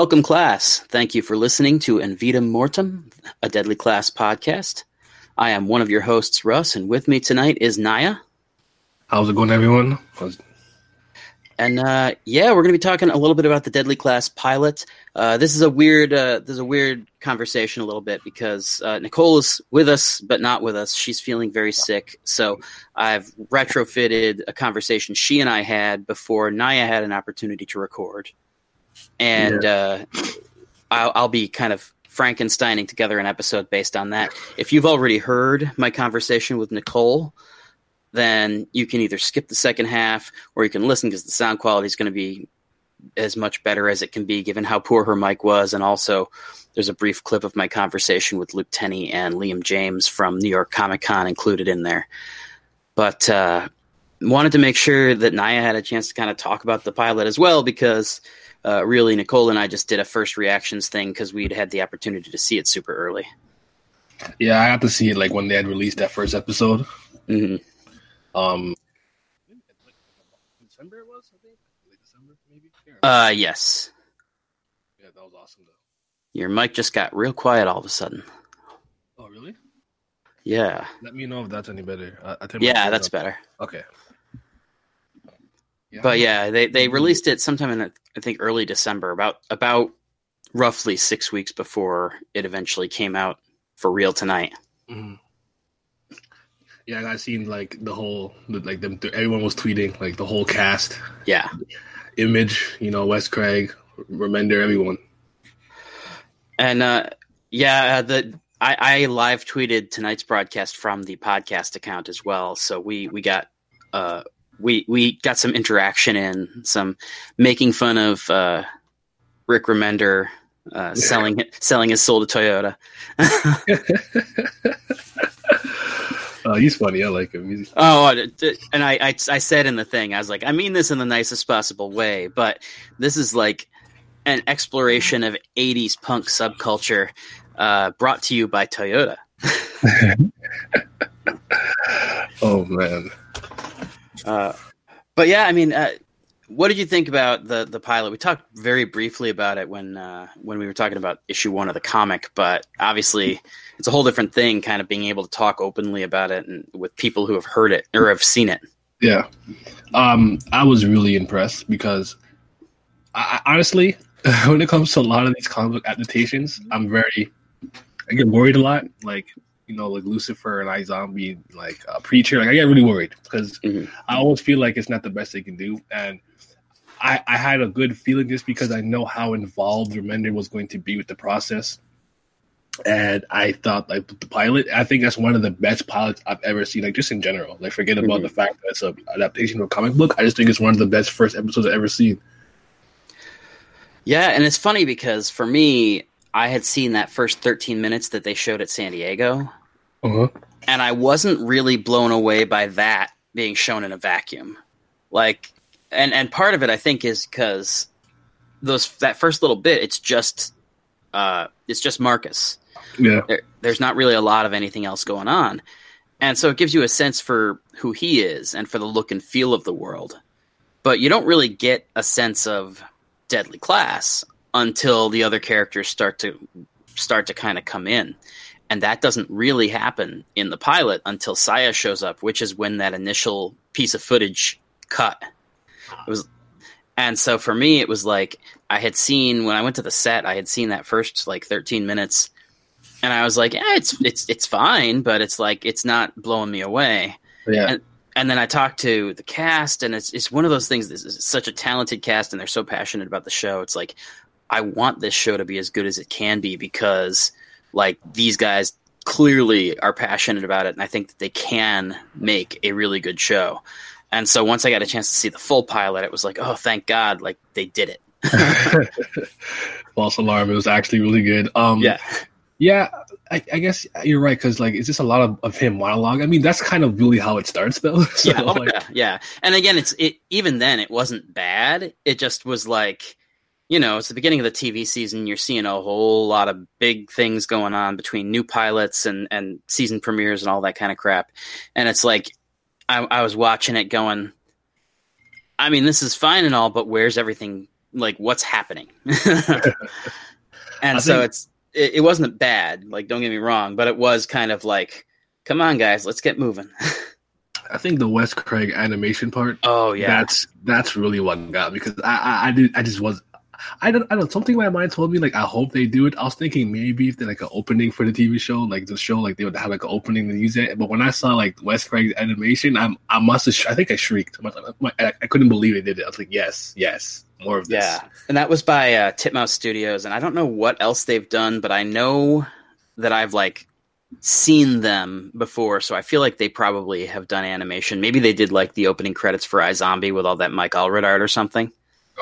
Welcome, class. Thank you for listening to Envita Mortem, a Deadly Class podcast. I am one of your hosts, Russ, and with me tonight is Naya. How's it going, everyone? And uh, yeah, we're going to be talking a little bit about the Deadly Class pilot. Uh, this is a weird, uh, this is a weird conversation a little bit because uh, Nicole is with us, but not with us. She's feeling very sick, so I've retrofitted a conversation she and I had before Naya had an opportunity to record, and uh, I'll, I'll be kind of Frankensteining together an episode based on that. If you've already heard my conversation with Nicole, then you can either skip the second half or you can listen because the sound quality is going to be as much better as it can be given how poor her mic was. And also, there's a brief clip of my conversation with Luke Tennie and Liam James from New York Comic Con included in there. But uh, wanted to make sure that Naya had a chance to kind of talk about the pilot as well because uh, really Nicole and I just did a first reactions thing because we'd had the opportunity to see it super early. Yeah, I got to see it like when they had released that first episode. hmm Um, December it was, I think. Late December, maybe. Uh, yes. yeah, that was awesome though. Your mic just got real quiet all of a sudden. Oh, really? Yeah. Let me know if that's any better. I, I Yeah, that's up. better. Okay. Yeah. But yeah, they they released it sometime in I think early December, about about roughly six weeks before it eventually came out for real tonight. Mhm. Yeah, I seen like the whole like them. Everyone was tweeting like the whole cast, Yeah, image. You know, Wes Craig, Remender, everyone. and uh, yeah, the I, I live tweeted tonight's broadcast from the podcast account as well. So we we got uh we we got some interaction in some making fun of uh, Rick Remender uh, selling selling his soul to Toyota. Uh, he's funny. I like him. He's, Oh, and I, I, I said in the thing, I was like, I mean this in the nicest possible way, but this is like an exploration of 80s punk subculture uh, brought to you by Toyota. oh man. Uh, but yeah, I mean, uh, what did you think about the the pilot? We talked very briefly about it when uh, when we were talking about issue one of the comic, but obviously it's a whole different thing, kind of being able to talk openly about it and with people who have heard it or have seen it. Yeah. Um, I was really impressed because I, honestly, when it comes to a lot of these comic book adaptations, I'm very, I get worried a lot. Like, you know, like Lucifer and I Zombie, like uh, Preacher, like I get really worried because Mhm. I always feel like it's not the best they can do. And I, I had a good feeling just because I know how involved Remender was going to be with the process. And I thought like the pilot, I think that's one of the best pilots I've ever seen. Like just in general, like forget about Mhm. the fact that it's an adaptation of a comic book. I just think it's one of the best first episodes I've ever seen. Yeah, and it's funny because for me, I had seen that first 13 minutes that they showed at San Diego, Uh-huh. and I wasn't really blown away by that being shown in a vacuum. Like, and and part of it I think is because those that first little bit, it's just uh, it's just Marcus. Yeah, There, there's not really a lot of anything else going on, and so it gives you a sense for who he is and for the look and feel of the world. But you don't really get a sense of Deadly Class until the other characters start to start to kind of come in. And that doesn't really happen in the pilot until Saya shows up, which is when that initial piece of footage cut. It was and so for me it was like I had seen when I went to the set, I had seen that first like 13 minutes and I was like, yeah, it's it's it's fine, but it's like it's not blowing me away yeah, and then I talked to the cast, and it's it's one of those things. This is such a talented cast, and they're so passionate about the show. It's like I want this show to be as good as it can be because like these guys clearly are passionate about it, and I think that they can make a really good show. And so once I got a chance to see the full pilot, it was like, oh, thank God, like they did it. false alarm. It was actually really good. Um, Yeah. yeah. I, I guess you're right because like it's just a lot of, of him monologue. I mean, that's kind of really how it starts, though. So, yeah, oh, like, yeah, yeah. And again, it's it. Even then, it wasn't bad. It just was like, you know, it's the beginning of the TV season. You're seeing a whole lot of big things going on between new pilots and and season premieres and all that kind of crap. And it's like, I, I was watching it going. I mean, this is fine and all, but where's everything like what's happening and I so think- it's it, it wasn't bad like don't get me wrong but it was kind of like come on guys let's get moving I think the Wes Craig animation part. oh yeah That's that's really what got me because I, I I did I just was I don't I don't something in my mind told me like I hope they do it. I was thinking maybe if they like an opening for the TV show, like the show, like they would have like an opening to use it. But when I saw like Wes Craig's animation, I'm I must have sh- I think I shrieked. I, I couldn't believe they did it. I was like, yes, yes, more of this. Yeah, and that was by uh, Titmouse Studios, and I don't know what else they've done, but I know that I've like seen them before, so I feel like they probably have done animation. Maybe they did like the opening credits for iZombie with all that Mike Allred art or something.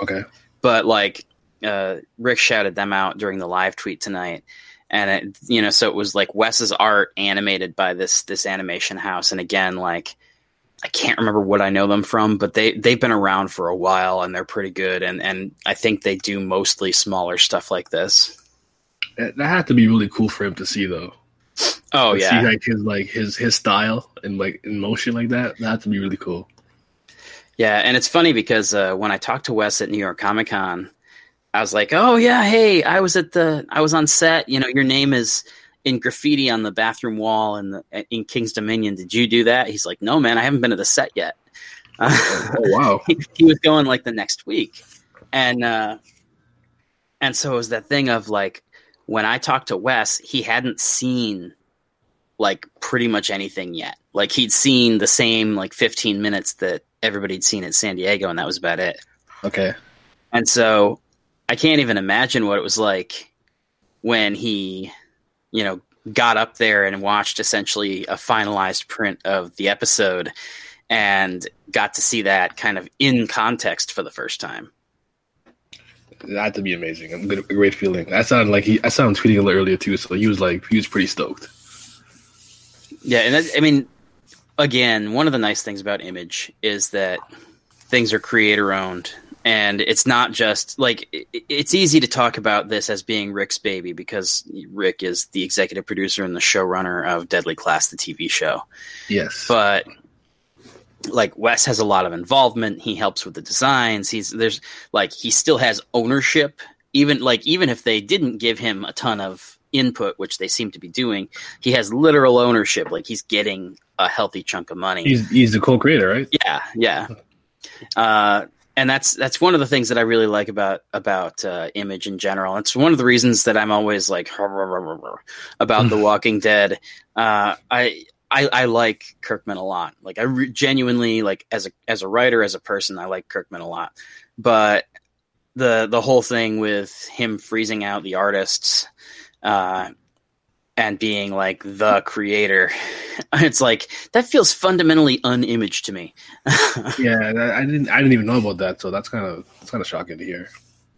Okay. But like, uh, Rick shouted them out during the live tweet tonight, and it, you know, so it was like Wes's art animated by this this animation house, and again, like. I can't remember what I know them from, but they they've been around for a while and they're pretty good. And and I think they do mostly smaller stuff like this. That that had to be really cool for him to see though. Oh To yeah, See like his like his his style and like in motion like that. That had to be really cool. Yeah. And it's funny because uh, when I talked to Wes at New York Comic Con, I was like, "Oh yeah, hey, I was at the I was on set. You know, your name is in graffiti on the bathroom wall in the in King's Dominion. Did you do that?" He's like, "No, man, I haven't been to the set yet." Oh wow. he, he was going like the next week and uh and so it was that thing of like when i talked to wes he hadn't seen like pretty much anything yet like he'd seen the same like 15 minutes that everybody'd seen at san diego and that was about it Okay. and so i can't even imagine what it was like when he you know got up there and watched essentially a finalized print of the episode and got to see that kind of in context for the first time. That had to be amazing. Good, a great feeling. That sounded like he. I saw him tweeting a little earlier too, so he was like he was pretty stoked. Yeah, and that, I mean, again, one of the nice things about Image is that things are creator owned, and it's not just like it, it's easy to talk about this as being Rick's baby because Rick is the executive producer and the showrunner of Deadly Class, the TV show. Yes. but like Wes has a lot of involvement. He helps with the designs. He's there's like he still has ownership. Even like even if they didn't give him a ton of input, which they seem to be doing, he has literal ownership. Like he's getting a healthy chunk of money. he's he's the co-creator, right? yeah, yeah. Uh, and that's that's one of the things that I really like about about uh, Image in general. It's one of the reasons that I'm always like about The Walking Dead. Uh, I I, I like Kirkman a lot. Like I re- genuinely like as a as a writer, as a person, I like Kirkman a lot. But the the whole thing with him freezing out the artists uh, and being like the creator, it's like that feels fundamentally unimaged to me. Yeah, I didn't. I didn't even know about that, so that's kind of that's kind of shocking to hear.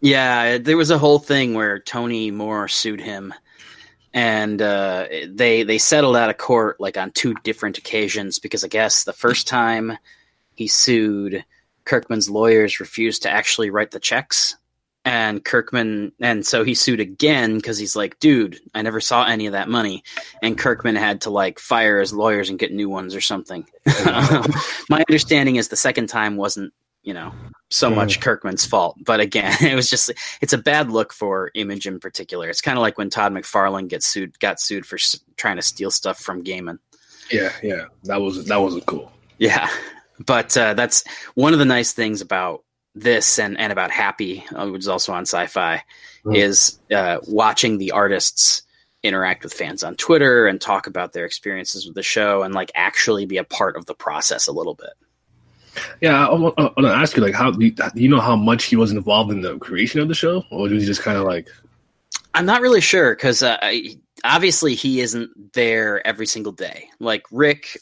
Yeah, there was a whole thing where Tony Moore sued him, and uh, they they settled out of court like on two different occasions because I guess the first time he sued, Kirkman's lawyers refused to actually write the checks, and Kirkman and so he sued again because he's like, dude, I never saw any of that money, and Kirkman had to like fire his lawyers and get new ones or something. My understanding is the second time wasn't you know so much Kirkman's fault. But again, it was just it's a bad look for Image in particular. It's kind of like when Todd McFarlane gets sued got sued for s- trying to steal stuff from Gaiman. Yeah, yeah, that was that wasn't cool. Yeah, but uh, that's one of the nice things about this and and about Happy, uh, which is also on Sci-Fi, Mm. is uh, watching the artists interact with fans on Twitter and talk about their experiences with the show and like actually be a part of the process a little bit. Yeah, I, want to ask you, like, how do you, do you know how much he was involved in the creation of the show, or was he just kind of like, I'm not really sure because uh, I- obviously he isn't there every single day. Like Rick,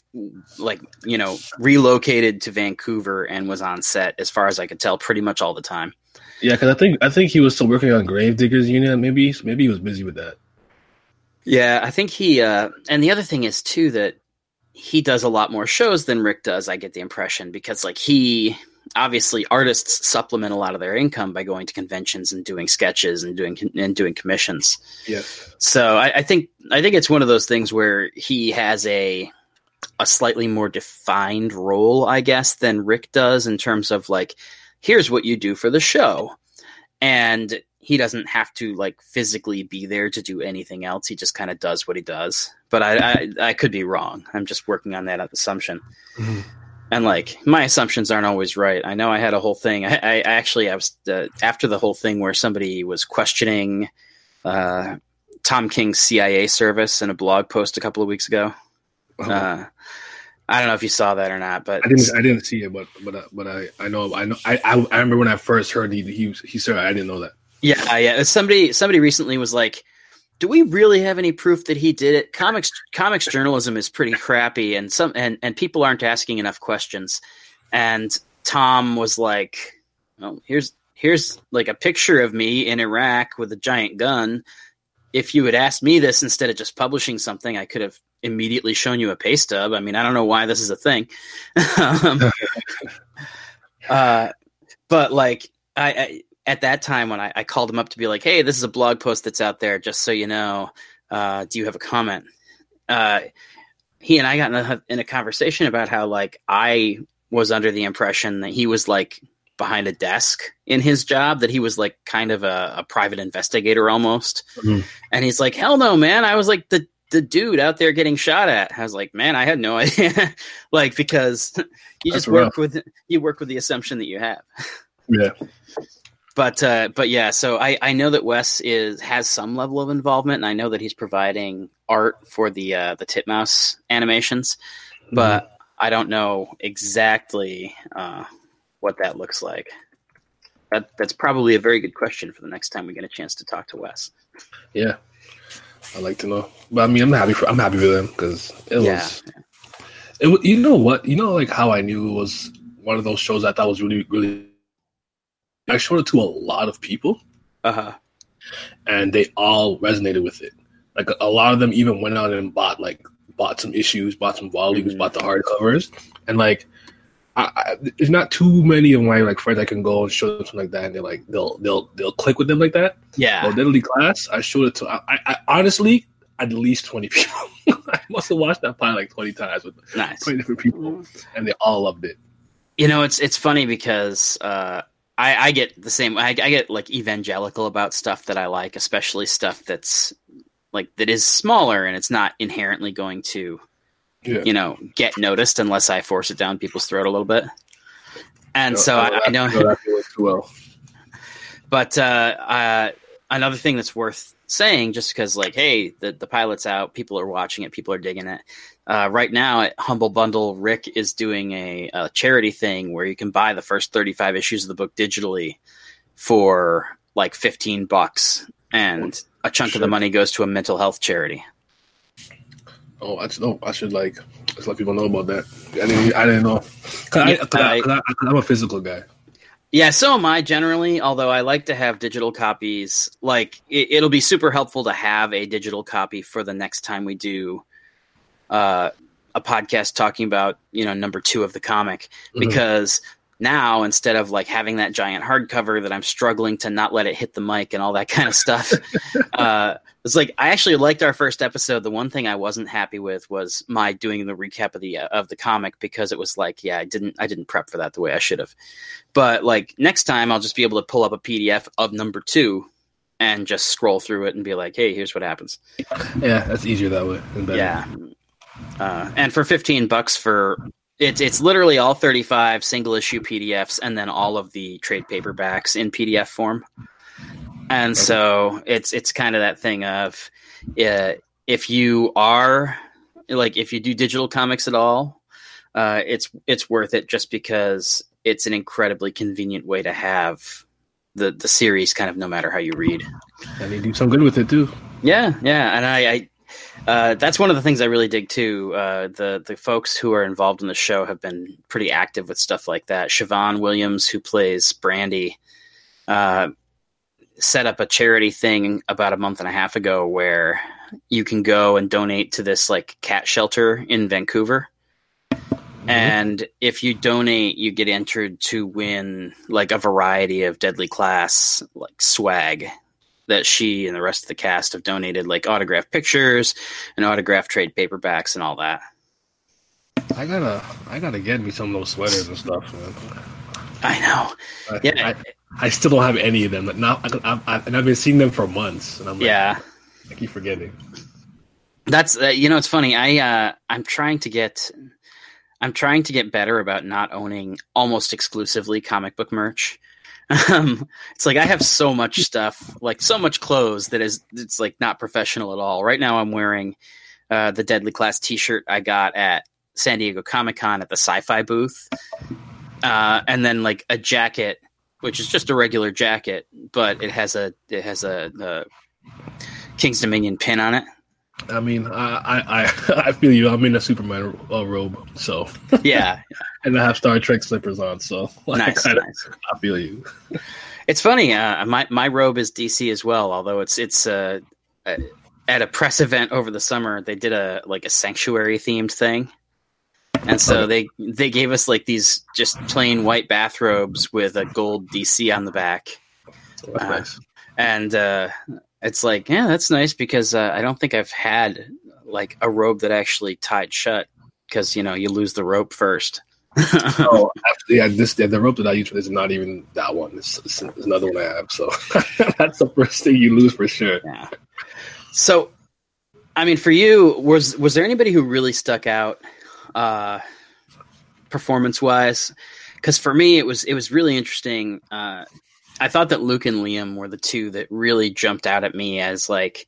like you know, relocated to Vancouver and was on set, as far as I could tell, pretty much all the time. yeah? Because I think I think he was still working on Gravediggers Union. Maybe maybe he was busy with that. Yeah, I think he. Uh, and the other thing is too that he does a lot more shows than Rick does. I get the impression because like he obviously artists supplement a lot of their income by going to conventions and doing sketches and doing and doing commissions. Yeah, So I, I think I think it's one of those things where he has a a slightly more defined role, I guess, than Rick does in terms of like, here's what you do for the show. and he doesn't have to like physically be there to do anything else. He just kind of does what he does. But I, I, I could be wrong. I'm just working on that assumption. Mhm. And like my assumptions aren't always right. I know I had a whole thing. I, I actually I was uh, after the whole thing where somebody was questioning uh, Tom King's CIA service in a blog post a couple of weeks ago. Uh, I don't know if you saw that or not, but I didn't. I didn't see it, but but uh, but I I know I know I I, I remember when I first heard he he he said I didn't know that. Yeah, yeah. Somebody somebody recently was like, "Do we really have any proof that he did it?" Comics comics journalism is pretty crappy, and some and and people aren't asking enough questions. And Tom was like, "Well, here's here's like a picture of me in Iraq with a giant gun. If you had asked me this instead of just publishing something, I could have immediately shown you a pay stub. I mean, I don't know why this is a thing." um, uh, but like I, I at that time when I, I called him up to be like, "Hey, this is a blog post that's out there. Just so you know, uh, do you have a comment?" Uh, he and I got in a, in a conversation about how like I was under the impression that he was like behind a desk in his job, that he was like kind of a, a private investigator almost. Mhm. And he's like, "Hell no, man! I was like the the dude out there getting shot at." I was like, "Man, I had no idea." like because you That's just work with you work with the assumption that you have Yeah. But uh, but yeah, so I, I know that Wes is has some level of involvement, and I know that he's providing art for the uh, the Titmouse animations, but I don't know exactly uh, what that looks like. That that's probably a very good question for the next time we get a chance to talk to Wes. Yeah. I like to know, but I mean, I'm happy for I'm happy for them because it Yeah. was. It you know what you know like how I knew it was one of those shows I thought was really really. I showed it to a lot of people, Uh huh. and they all resonated with it. Like a lot of them even went out and bought like bought some issues, bought some volumes, Mhm. bought the hardcovers, and like. I, I, there's not too many of my like friends I can go and show them something like that, and they're like they'll they'll they'll click with them like that. Yeah. Well, Deadly Class, I showed it to. I, I, honestly at least twenty people. I must have watched that pilot like twenty times with nice. twenty different people, and they all loved it. You know, it's it's funny because uh, I, I get the same. I, I get like evangelical about stuff that I like, especially stuff that's like that is smaller and it's not inherently going to, Yeah. you know, get noticed unless I force it down people's throat a little bit. And No, so I, know, too well. but uh, uh, another thing that's worth saying, just because like, hey, the the pilot's out, people are watching it, people are digging it. Uh, right now at Humble Bundle, Rick is doing a, a charity thing where you can buy the first 35 issues of the book digitally for like 15 bucks, and a chunk of the money goes to a mental health charity. Oh, that's no. I should like just let people know about that. I didn't. I didn't know. I, I, I, I, I'm a physical guy. Yeah, so am I generally, although I like to have digital copies. Like, it, it'll be super helpful to have a digital copy for the next time we do uh, a podcast talking about, you know, number two of the comic. Mhm. Because now, instead of like having that giant hardcover that I'm struggling to not let it hit the mic and all that kind of stuff, uh, it's like I actually liked our first episode. The one thing I wasn't happy with was my doing the recap of the uh, of the comic because it was like, yeah, I didn't I didn't prep for that the way I should have. But like next time, I'll just be able to pull up a PDF of number two and just scroll through it and be like, hey, here's what happens. Yeah, that's easier that way. Yeah. Uh, and for 15 bucks for it's it's literally all 35 single issue PDFs and then all of the trade paperbacks in PDF form. And Okay. so it's it's kind of that thing of uh, if you are like if you do digital comics at all, uh, it's it's worth it just because it's an incredibly convenient way to have the the series kind of no matter how you read. and they do some good with it too. Yeah, yeah, and I, I uh, that's one of the things I really dig too. Uh, the the folks who are involved in the show have been pretty active with stuff like that. Siobhan Williams, who plays Brandy, uh, set up a charity thing about a month and a half ago where you can go and donate to this like cat shelter in Vancouver. And if you donate, you get entered to win like a variety of deadly class like swag that she and the rest of the cast have donated, like autographed pictures and autographed trade paperbacks and all that. I gotta, I gotta get me some of those sweaters and stuff. Man. I know. I, Yeah. I, I still don't have any of them. But not, I, I, and I've been seeing them for months, and I'm like, Yeah. I keep forgetting. That's uh, you know it's funny. I uh, I'm trying to get I'm trying to get better about not owning almost exclusively comic book merch. Um, it's like I have so much stuff, like so much clothes that is it's like not professional at all. Right now, I'm wearing uh, the Deadly Class T-shirt I got at San Diego Comic Con at the Sci-Fi booth, uh, and then like a jacket, which is just a regular jacket, but it has a it has a, a King's Dominion pin on it. I mean, I I, I, feel you. I'm in a Superman uh, robe, so Yeah, and I have Star Trek slippers on, so like, nice, I, nice. I feel you. It's funny. Uh, my my robe is DC as well, although it's it's uh, uh, at a press event over the summer. They did a like a sanctuary themed thing, and so they they gave us like these just plain white bathrobes with a gold DC on the back, That's Uh, nice. and uh, it's like yeah, that's nice because uh, I don't think I've had like a robe that actually tied shut because you know you lose the rope first. Oh, actually, yeah, this the rope that I use is not even that one. It's, it's, it's another one I have. So that's the first thing you lose for sure. Yeah. So, I mean, for you, was was there anybody who really stuck out, uh, performance wise? Because for me, it was it was really interesting. Uh, I thought that Luke and Liam were the two that really jumped out at me as like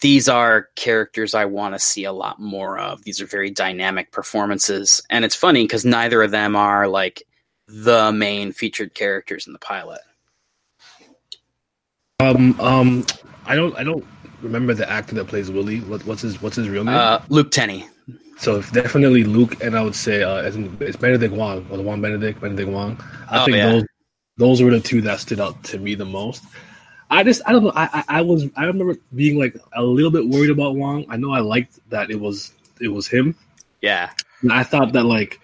these are characters I want to see a lot more of. These are very dynamic performances, and it's funny because neither of them are like the main featured characters in the pilot. Um, um, I don't, I don't remember the actor that plays Willie. What, what's his, what's his real name? Uh, Luke Tennie. so definitely Luke, and I would say uh, it's Benedict Wong or the Wong Benedict, Benedict Wong. I Oh, think yeah. those, those were the two that stood out to me the most. I just, I don't know. I, I, I was, I remember being like a little bit worried about Wong. I know I liked that it was, it was him. Yeah. And I thought that like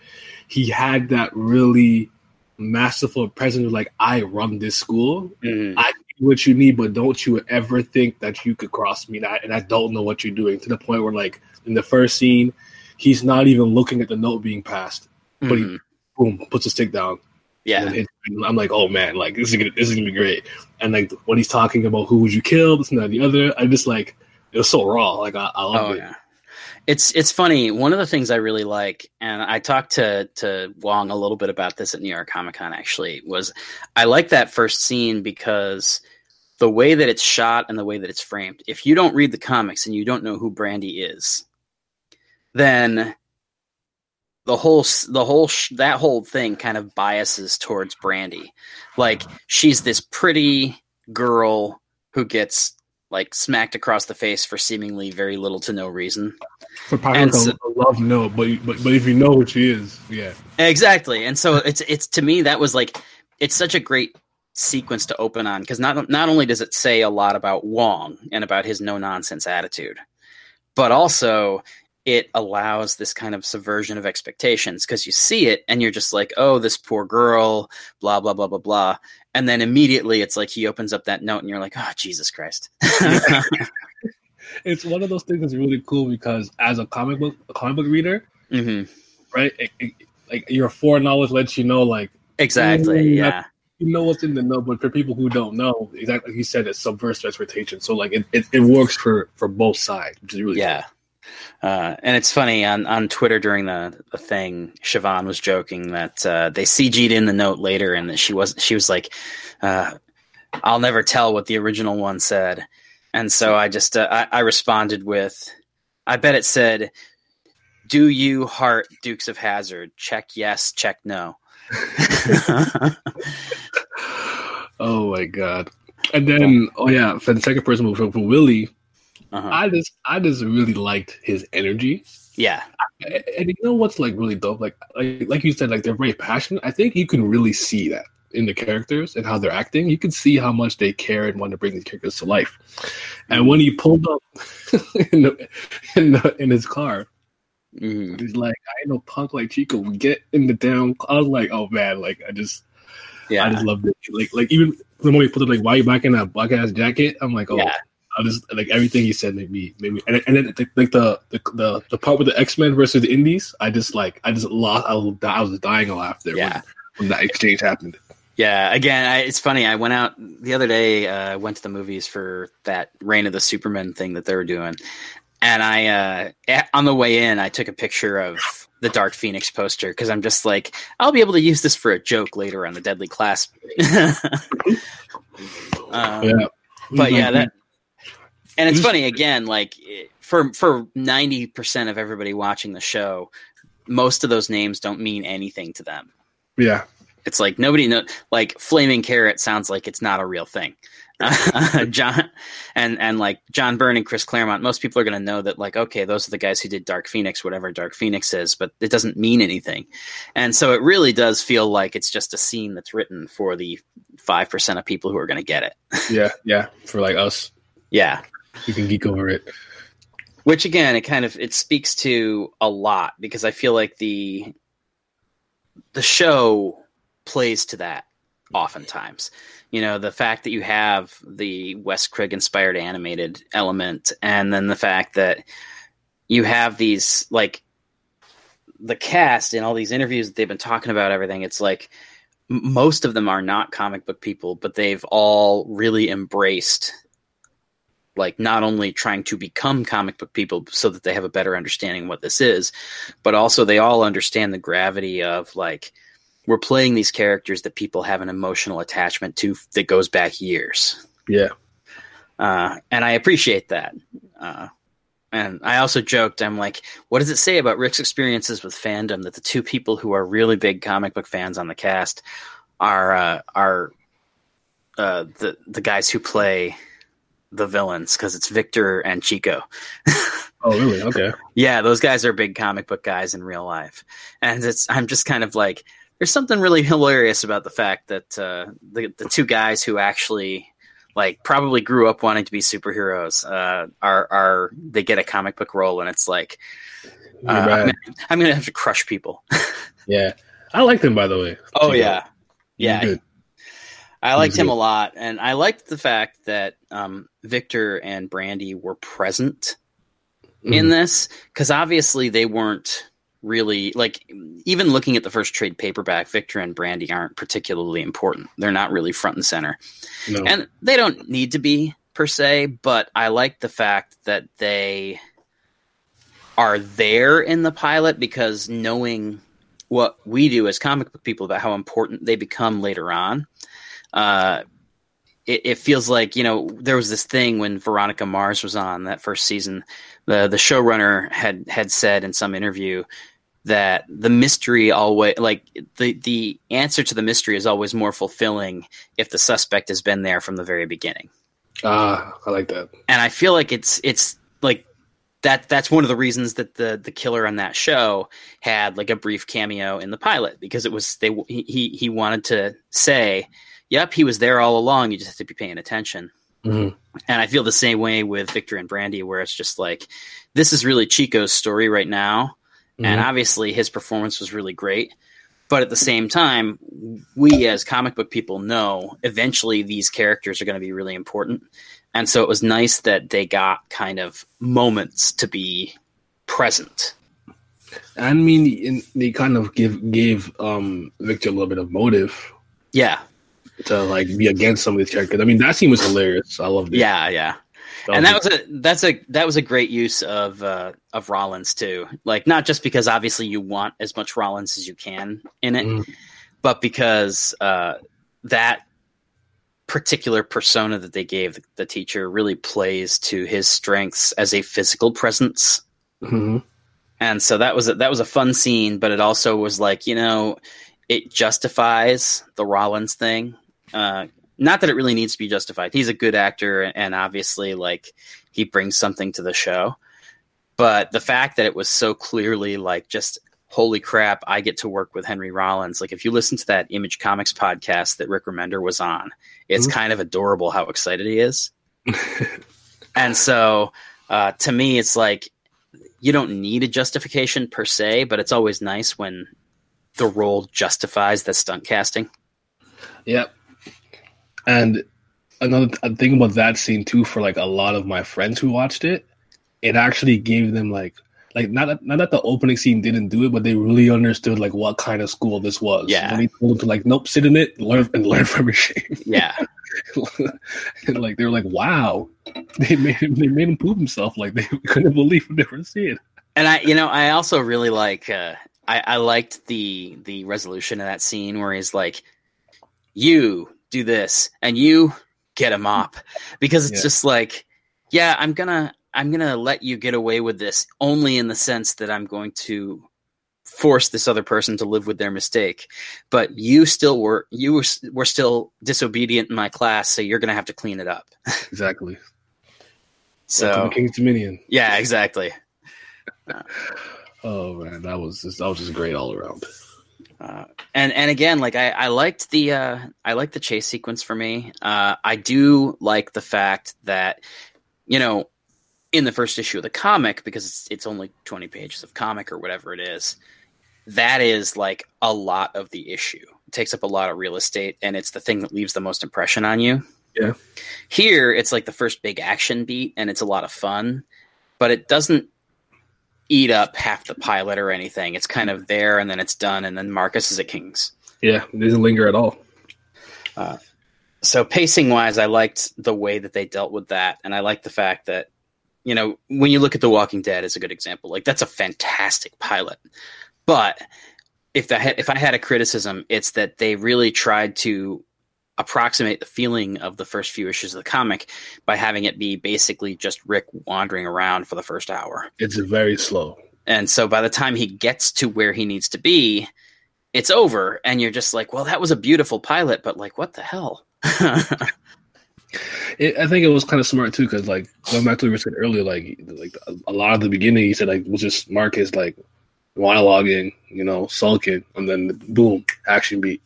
he had that really masterful presence. of, Like I run this school, Mhm. I do what you need, but don't you ever think that you could cross me. And I, and I don't know what you're doing. To the point where like in the first scene, he's not even looking at the note being passed. But he Mhm. boom puts a stick down. Yeah. And I'm like, oh man, like this is gonna this is gonna be great. And like when he's talking about who would you kill, this and that, and the other, I just like it was so raw. Like I, I love Oh it. yeah. It's it's funny. One of the things I really like, and I talked to to Wong a little bit about this at New York Comic Con. Actually, was I like that first scene because the way that it's shot and the way that it's framed. If you don't read the comics and you don't know who Brandy is, then the whole the whole sh- that whole thing kind of biases towards Brandy. Like she's this pretty girl who gets like smacked across the face for seemingly very little to no reason. For probably And so- love no, but, but but if you know who she is, yeah. Exactly. And so it's it's to me that was like it's such a great sequence to open on because not not only does it say a lot about Wong and about his no nonsense attitude, but also it allows this kind of subversion of expectations because you see it and you're just like, oh, this poor girl, blah blah blah blah blah, and then immediately it's like he opens up that note and you're like, oh Jesus Christ. It's one of those things that's really cool because as a comic book a comic book reader, hmm right? It, it, like your foreknowledge lets you know like Exactly. Mm, Yeah. you know what's in the know, but for people who don't know, exactly like you said, it subverts expectation. So like it, it, it works for for both sides, which is really Yeah. Uh, and it's funny on, on Twitter during the, the thing, Siobhan was joking that uh, they CG'd in the note later and that she was she was like, uh, "I'll never tell what the original one said," and so I just uh, I, I responded with, "I bet it said, do you heart Dukes of Hazzard? Check yes, check no." Oh my god! And then oh yeah, for the second person for, for Willie, uh-huh. I just I just really liked his energy. Yeah, And and you know what's like really dope? Like like like you said, like they're very passionate. I think you can really see that in the characters and how they're acting. You can see how much they care and want to bring these characters to life. And when he pulled up in the, in, the, in his car, Mhm. he's like, "I ain't no punk like Chico. We get in the damn." I was like, "Oh man!" Like I just I just loved it. Like like even the moment he put it like, "Why you back in that black ass jacket?" I'm like, "Oh." yeah. I just like everything he said made me made me and, and then like, the the the part with the X Men versus the Indies, I just like I just lost I was I was dying of laughter Yeah. when, when that exchange happened. Yeah, again, I, it's funny. I went out the other day. I uh, went to the movies for that Reign of the Supermen thing that they were doing, and I uh, on the way in, I took a picture of the Dark Phoenix poster because I'm just like, I'll be able to use this for a joke later on the Deadly Class. um, yeah, but yeah, that. And it's funny again, like for for ninety percent of everybody watching the show, most of those names don't mean anything to them. Yeah, it's like nobody know. Like flaming carrot sounds like it's not a real thing. John and and like John Byrne and Chris Claremont, most people are going to know that like okay, those are the guys who did Dark Phoenix, whatever Dark Phoenix is, but it doesn't mean anything. And so it really does feel like it's just a scene that's written for the five percent of people who are going to get it. yeah, yeah, for like us. Yeah, you can geek over it. Which again, it kind of it speaks to a lot because I feel like the the show plays to that oftentimes you know the fact that you have the Wes Craig inspired animated element, and then the fact that you have these like the cast in all these interviews that they've been talking about everything. It's like most of them are not comic book people, but they've all really embraced like not only trying to become comic book people so that they have a better understanding of what this is, but also they all understand the gravity of like we're playing these characters that people have an emotional attachment to that goes back years. Yeah. Uh, and I appreciate that. Uh, and I also joked, I'm like, what does it say about Rick's experiences with fandom that the two people who are really big comic book fans on the cast are uh, are uh, the the guys who play the villains because it's Victor and Chico. oh, really? Okay. yeah, those guys are big comic book guys in real life, and it's I'm just kind of like there's something really hilarious about the fact that uh, the the two guys who actually like probably grew up wanting to be superheroes uh, are are they get a comic book role and it's like uh, I'm, gonna, I'm, gonna, have to crush people. yeah, I like them by the way. Oh yeah, yeah. I liked him a lot, and I liked the fact that um, Victor and Brandy were present mm-hmm. in this because obviously they weren't really like even looking at the first trade paperback victor and brandy aren't particularly important they're not really front and center no. and they don't need to be per se but i like the fact that they are there in the pilot because knowing what we do as comic book people about how important they become later on uh, it, it, feels like you know there was this thing when Veronica Mars was on that first season. The the showrunner had had said in some interview that the mystery always like the the answer to the mystery is always more fulfilling if the suspect has been there from the very beginning. Ah, I like that. And I feel like it's it's like that that's one of the reasons that the the killer on that show had like a brief cameo in the pilot because it was they he he wanted to say, "Yep, he was there all along. You just have to be paying attention." Mm-hmm. And I feel the same way with Victor and Brandy, where it's just like this is really Chico's story right now Mm-hmm. And obviously, his performance was really great. But at the same time, we as comic book people know eventually these characters are going to be really important. And so it was nice that they got kind of moments to be present. I mean, they kind of give gave um, Victor a little bit of motive. Yeah. To like be against some of these characters. I mean, that scene was hilarious. I loved it. Yeah, yeah and that was a that's a that was a great use of uh, of Rollins too. Like not just because obviously you want as much Rollins as you can in it, mm. but because uh, that particular persona that they gave the, the, teacher really plays to his strengths as a physical presence. Mm-hmm. And so that was a, that was a fun scene, but it also was like you know it justifies the Rollins thing. Uh, not that it really needs to be justified. He's a good actor, and obviously, like he brings something to the show. But the fact that it was so clearly like just holy crap, I get to work with Henry Rollins. Like if you listen to that Image Comics podcast that Rick Remender was on, it's mm-hmm. kind of adorable how excited he is. and so uh, to me, it's like you don't need a justification per se, but it's always nice when the role justifies the stunt casting. Yep. And another thing about that scene too, for like a lot of my friends who watched it, it actually gave them like like not that, not that the opening scene didn't do it, but they really understood like what kind of school this was. Yeah. and they told them to like, nope, sit in it, learn and learn from your shame. Yeah. and like they were like, wow, they made him they made him poop himself. Like they couldn't believe what they were seeing. And I, you know, I also really like. Uh, I, I liked the the resolution of that scene where he's like, "You do this, and you get a mop," because it's Yeah. just like, yeah, I'm gonna I'm gonna let you get away with this only in the sense that I'm going to force this other person to live with their mistake. But you still were you were, were still disobedient in my class, so you're gonna have to clean it up. Exactly. So King's Dominion. yeah, exactly. Oh man, that was just, that was just great all around. Uh, and and again, like I, I liked the uh, I liked the chase sequence for me. Uh, I do like the fact that you know in the first issue of the comic because it's it's only twenty pages of comic or whatever it is. That is like a lot of the issue. It takes up a lot of real estate, and it's the thing that leaves the most impression on you. Yeah. Here, it's like the first big action beat, and it's a lot of fun, but it doesn't eat up half the pilot or anything. It's kind of there, and then it's done, and then Marcus is at Kings. Yeah, it doesn't linger at all. Uh, so pacing wise, I liked the way that they dealt with that, and I like the fact that you know when you look at The Walking Dead as a good example, like that's a fantastic pilot, but if I had if I had a criticism, it's that they really tried to approximate the feeling of the first few issues of the comic by having it be basically just Rick wandering around for the first hour. It's very slow. And so by the time he gets to where he needs to be, it's over. And you're just like, well, that was a beautiful pilot, but like, what the hell? It, I think it was kind of smart too, because like going back to what we said earlier, like like a lot of the beginning, he said like was just Marcus like monologuing, you know, sulking, and then boom, action beat,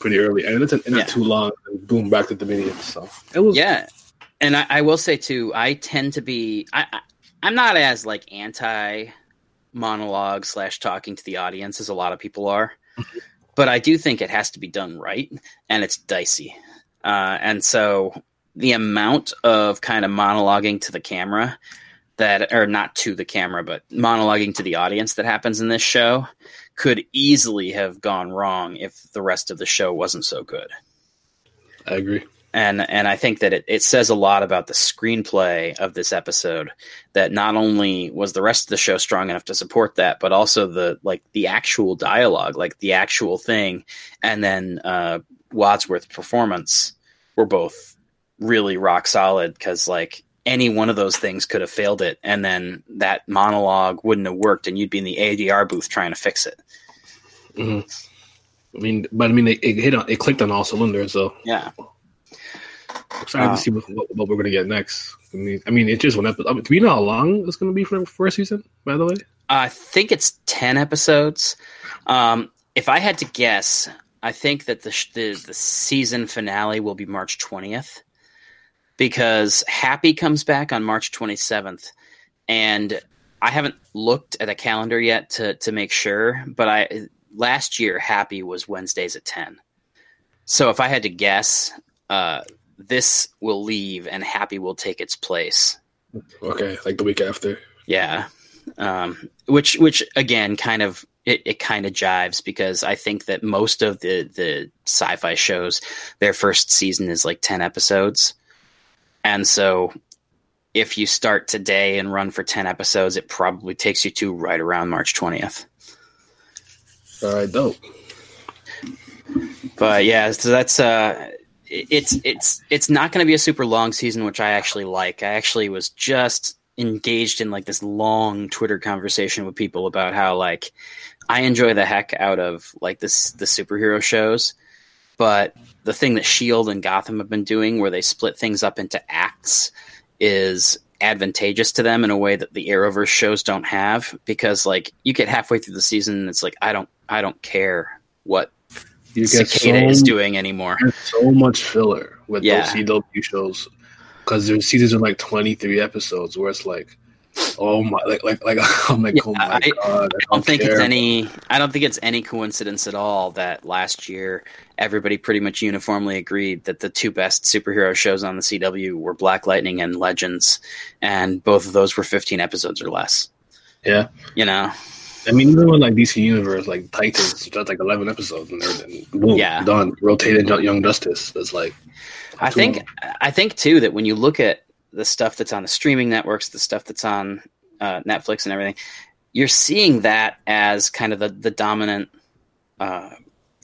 pretty early, and it's not Yeah. too long, and boom, back to Dominion. So it was yeah. And I, I will say too, I tend to be, I, I, I'm not as like anti monologue slash talking to the audience as a lot of people are, but I do think it has to be done right, and it's dicey. Uh, and so the amount of kind of monologuing to the camera that, or not to the camera, but monologuing to the audience that happens in this show could easily have gone wrong if the rest of the show wasn't so good I agree. and and I think that it, it says a lot about the screenplay of this episode that not only was the rest of the show strong enough to support that, but also the like the actual dialogue, like the actual thing, and then uh, Wadsworth's performance were both really rock solid because like any one of those things could have failed it, and then that monologue wouldn't have worked, and you'd be in the ADR booth trying to fix it. hmm I mean, but I mean, it, it hit on, it clicked on all cylinders. So Yeah, excited Wow. to see what, what, what we're gonna get next. I mean, I mean, it's just one episode. I mean, do we know how long it's gonna be for the first season? By the way, I think it's ten episodes. Um, if I had to guess, I think that the, sh- the the season finale will be March twentieth, because Happy comes back on March twenty seventh, and I haven't looked at a calendar yet to to make sure. But I last year Happy was Wednesdays at ten, so if I had to guess, uh, this will leave and Happy will take its place. okay, like the week after. Yeah. Um, which which again kind of it, it kind of jives because I think that most of the the sci-fi shows their first season is like 10 episodes. And so if you start today and run for 10 episodes it probably takes you to right around March 20th. All right, dope. But yeah, so that's uh it's it's it's not going to be a super long season which I actually like. I actually was just engaged in like this long Twitter conversation with people about how like I enjoy the heck out of like this the superhero shows, but the thing that Shield and Gotham have been doing where they split things up into acts is advantageous to them in a way that the Arrowverse shows don't have because like you get halfway through the season and it's like I don't I don't care what You Cicada so, is doing anymore. so much filler with Yeah. those CW shows because their seasons are like 23 episodes, where it's like, oh my, like like like oh I'm like, Yeah, oh my I- god, I don't think it's any. I don't think it's any coincidence at all that last year everybody pretty much uniformly agreed that the two best superhero shows on the CW were Black Lightning and Legends, and both of those were 15 episodes or less. Yeah, you know. I mean, even like DC Universe, like Titans, that's like eleven episodes, and then boom, Yeah. done. Rotated Young Justice. That's like I think of I think too that when you look at the stuff that's on the streaming networks, the stuff that's on uh, Netflix and everything, you're seeing that as kind of the the dominant uh,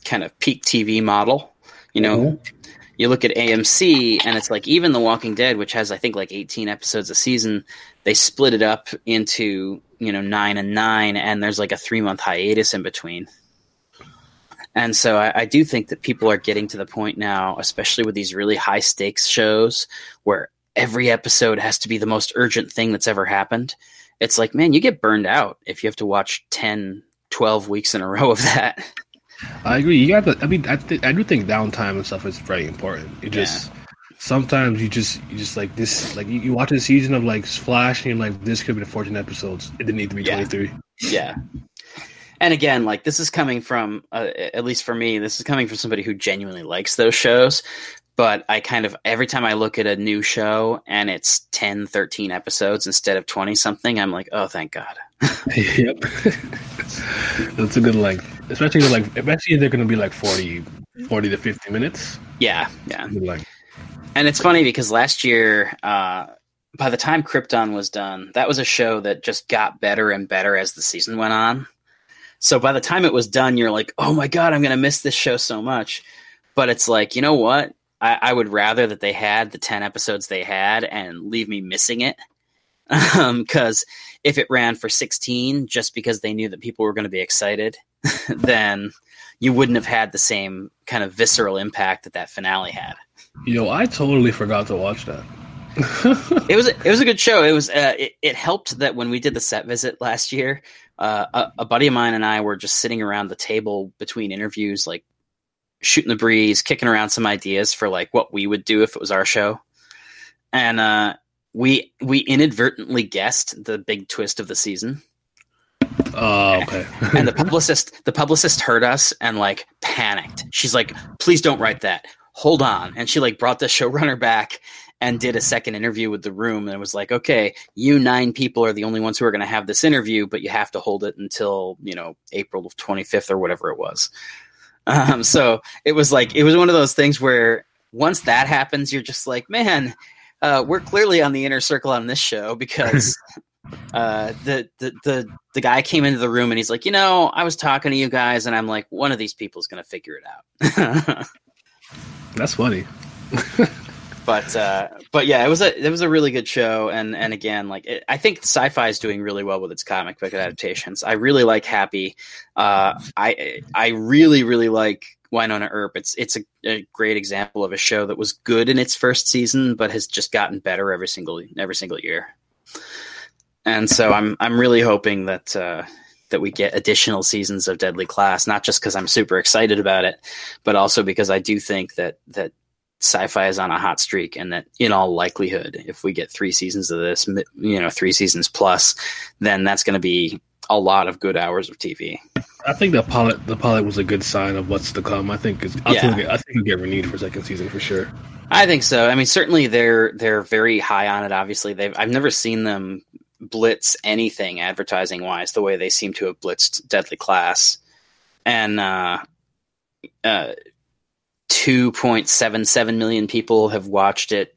kind of peak TV model. You know, Mhm. you look at AMC and it's like even The Walking Dead, which has I think like 18 episodes a season, they split it up into you know nine and nine, and there's like a three month hiatus in between. And so I, I do think that people are getting to the point now, especially with these really high stakes shows where every episode has to be the most urgent thing that's ever happened. It's like, man, you get burned out if you have to watch 10, 12 weeks in a row of that. I agree. You got to. I mean, I, th- I do think downtime and stuff is very important. It just sometimes you just you just like this. Like you, you watch a season of like Flash, and you're like, this could be the 14 episodes. It didn't need to be Yeah. 23. yeah. And again, like this is coming from, uh, at least for me, this is coming from somebody who genuinely likes those shows. But I kind of, every time I look at a new show and it's 10, 13 episodes instead of 20 something, I'm like, oh, thank God. yep, that's a good length. Especially if, like, especially if they're going to be like 40, 40 to 50 minutes. Yeah. Yeah. And it's funny because last year, uh, by the time Krypton was done, that was a show that just got better and better as the season went on. So by the time it was done, you're like, oh my God, I'm going to miss this show so much. But it's like, you know what? I, I would rather that they had the 10 episodes they had and leave me missing it. Because if it ran for 16 just because they knew that people were going to be excited, then you wouldn't have had the same kind of visceral impact that that finale had. Yo, I totally forgot to watch that. it was a, it was a good show. It was uh, it, it helped that when we did the set visit last year, uh, a, a buddy of mine and I were just sitting around the table between interviews, like shooting the breeze, kicking around some ideas for like what we would do if it was our show, and uh, we we inadvertently guessed the big twist of the season. Oh, okay. and the publicist the publicist heard us and like panicked. She's like please don't write that. Hold on. And she like brought the showrunner back and did a second interview with the room. And it was like okay you nine people are the only ones who are going to have this interview but you have to hold it until you know april 25th or whatever it was um, so it was like it was one of those things where once that happens you're just like man uh, we're clearly on the inner circle on this show because uh, the, the the the guy came into the room and he's like, you know, I was talking to you guys, and I'm like, one of these people is going to figure it out. That's funny. but uh, but yeah, it was a it was a really good show, and and again, like it, I think sci-fi is doing really well with its comic book adaptations. I really like Happy. Uh, I I really really like Wynonna Earp. It's it's a, a great example of a show that was good in its first season, but has just gotten better every single every single year. And so I'm I'm really hoping that uh, that we get additional seasons of Deadly Class, not just because I'm super excited about it, but also because I do think that that sci-fi is on a hot streak, and that in all likelihood, if we get three seasons of this, you know, three seasons plus, then that's going to be a lot of good hours of TV. I think the pilot the pilot was a good sign of what's to come. I think I Yeah. think I think it'll get renewed for second season for sure. I think so. I mean, certainly they're they're very high on it. Obviously, they've I've never seen them blitz anything advertising wise the way they seem to have blitzed Deadly Class, and uh, uh, two point seven seven million people have watched it.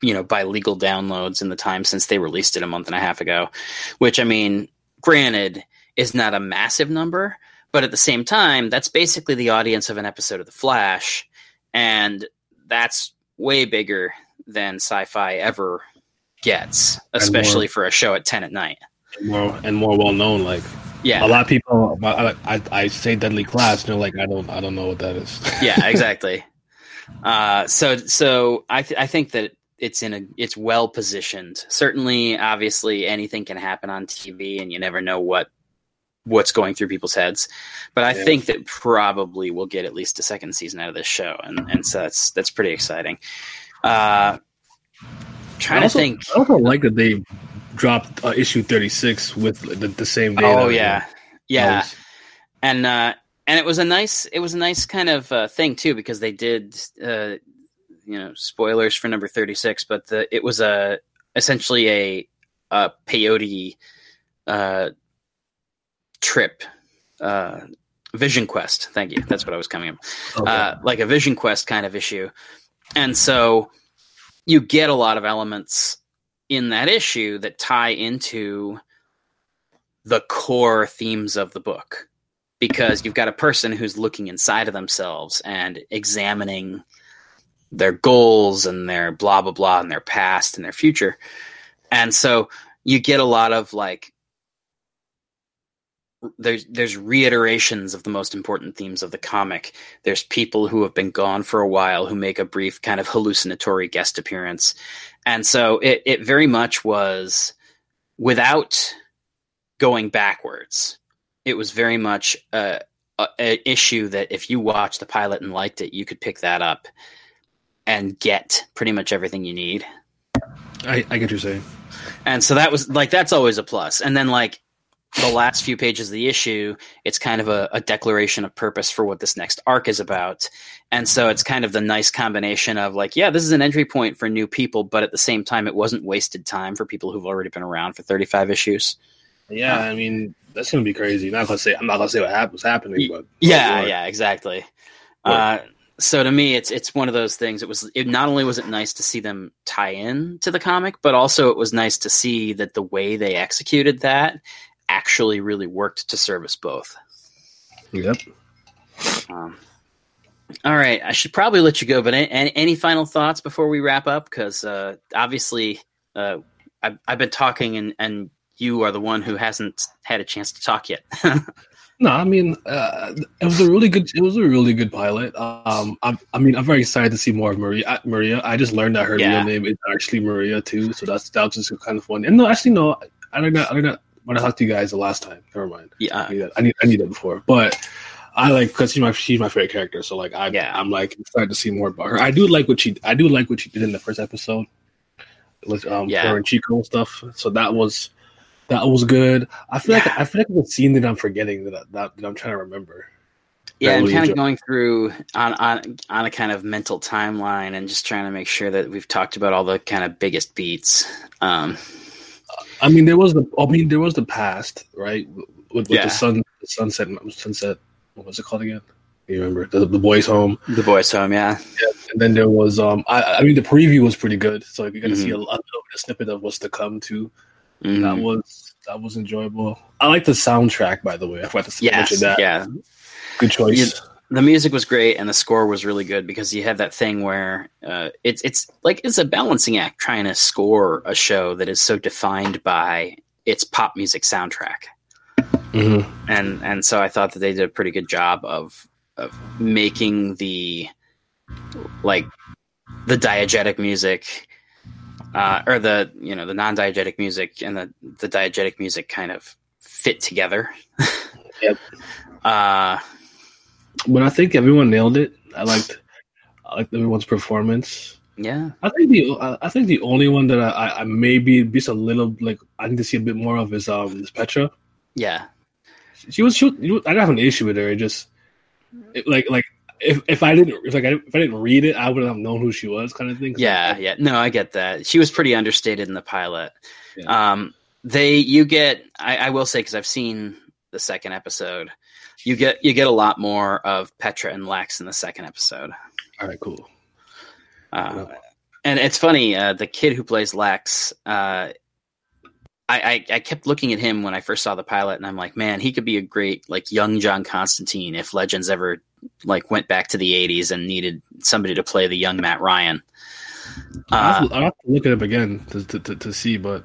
You know, by legal downloads in the time since they released it a month and a half ago, which I mean, granted, is not a massive number, but at the same time, that's basically the audience of an episode of The Flash, and that's way bigger than sci-fi ever gets, especially for a show at ten at night. More and more well known. Like Yeah, a lot of people, I, I, I say Deadly Class, and they're like, I don't I don't know what that is. yeah, exactly. Uh, so, so I, th- I think that it's in a, it's well positioned. Certainly, obviously, anything can happen on TV, and you never know what what's going through people's heads. But I Yeah. think that probably we'll get at least a second season out of this show, and and so that's that's pretty exciting. Uh, trying also, to think. I also like that they dropped uh, issue thirty six with the, the same day. Oh yeah, yeah. was- and uh, and it was a nice it was a nice kind of uh, thing too because they did uh, you know spoilers for number thirty six, but the it was a essentially a, a peyote uh, trip, uh, Vision Quest. Thank you. That's what I was coming up. Okay. Uh, like a Vision Quest kind of issue, and so you get a lot of elements in that issue that tie into the core themes of the book. Because you've got a person who's looking inside of themselves and examining their goals and their blah blah blah and their past and their future. And so you get a lot of like there's there's reiterations of the most important themes of the comic. There's people who have been gone for a while who make a brief kind of hallucinatory guest appearance and so it, it very much was without going backwards. It was very much a, a, a issue that if you watched the pilot and liked it you could pick that up and get pretty much everything you need. I, I get what you're saying. and so that was like that's always a plus. And then like the last few pages of the issue it's kind of a, a declaration of purpose for what this next arc is about and so it's kind of the nice combination of like yeah this is an entry point for new people but at the same time it wasn't wasted time for people who've already been around for 35 issues Yeah, I mean that's gonna be crazy. I'm Not gonna say I'm not gonna say what hap- was happening, but yeah Sure. yeah exactly uh, so to me it's it's one of those things it was it not only was it nice to see them tie in to the comic but also it was nice to see that the way they executed that actually really worked to service both Yep. um, all right i should probably let you go but any, any final thoughts before we wrap up because uh, obviously uh, I've, I've been talking and, and you are the one who hasn't had a chance to talk yet No, I mean uh, it was a really good. It was a really good pilot. Um, I, I mean, I'm very excited to see more of Maria. uh, Maria, I just learned that her Yeah. real name is actually Maria too, so that's that was just kind of fun. And no, actually, no, I learned that. I learned that when I talked to you guys the last time. Never mind. yeah I need that. I need, I need that before, but I like because she's my she's my favorite character. So like I Yeah. I'm like excited to see more about her. I do like what she I do like what she did in the first episode with um Yeah. her and Chico and stuff. So that was that was good. I feel Yeah. like I feel like a scene that I'm forgetting that that, that I'm trying to remember. Yeah, I I'm really kind of going through on, on on a kind of mental timeline and just trying to make sure that we've talked about all the kind of biggest beats. Um, I mean, there was the I mean there was the past right with, with Yeah. the sun the sunset sunset. What was it called again? You remember the, the boys' home? the boys' home, yeah, And then there was um I, I mean the preview was pretty good, so you're gonna see Mhm. a, a little bit of snippet of what's to come too. Mhm. That was that was enjoyable. I like the soundtrack by the way. I forgot to yes, mention that. yeah. Good choice. The music was great and the score was really good because you have that thing where uh, it's it's like it's a balancing act trying to score a show that is so defined by its pop music soundtrack. Mhm. and and so I thought that they did a pretty good job of of making the like the diegetic music uh, or the you know the non-diegetic music and the the diegetic music kind of fit together. Yep. Uh, But I think everyone nailed it. I liked I liked everyone's performance. yeah, I think the I think the only one that I, I, maybe just a little like I need to see a bit more of is um is Petra. yeah, She was she was, I didn't have an issue with her. It just it, like like if, if I didn't if like I, if I didn't read it, I wouldn't have known who she was, kind of thing. yeah, yeah. No, I get that. She was pretty understated in the pilot. Yeah. Um, they you get I, I will say because I've seen the second episode. You get you get a lot more of Petra and Lex in the second episode. all right, cool. Uh, and it's funny, uh, the kid who plays Lex, uh, I, I, I kept looking at him when I first saw the pilot, and I'm like, man, he could be a great like young John Constantine if Legends ever like went back to the '80s and needed somebody to play the young Matt Ryan. I'll, Uh, have to, I'll have to look it up again to, to, to, to see, but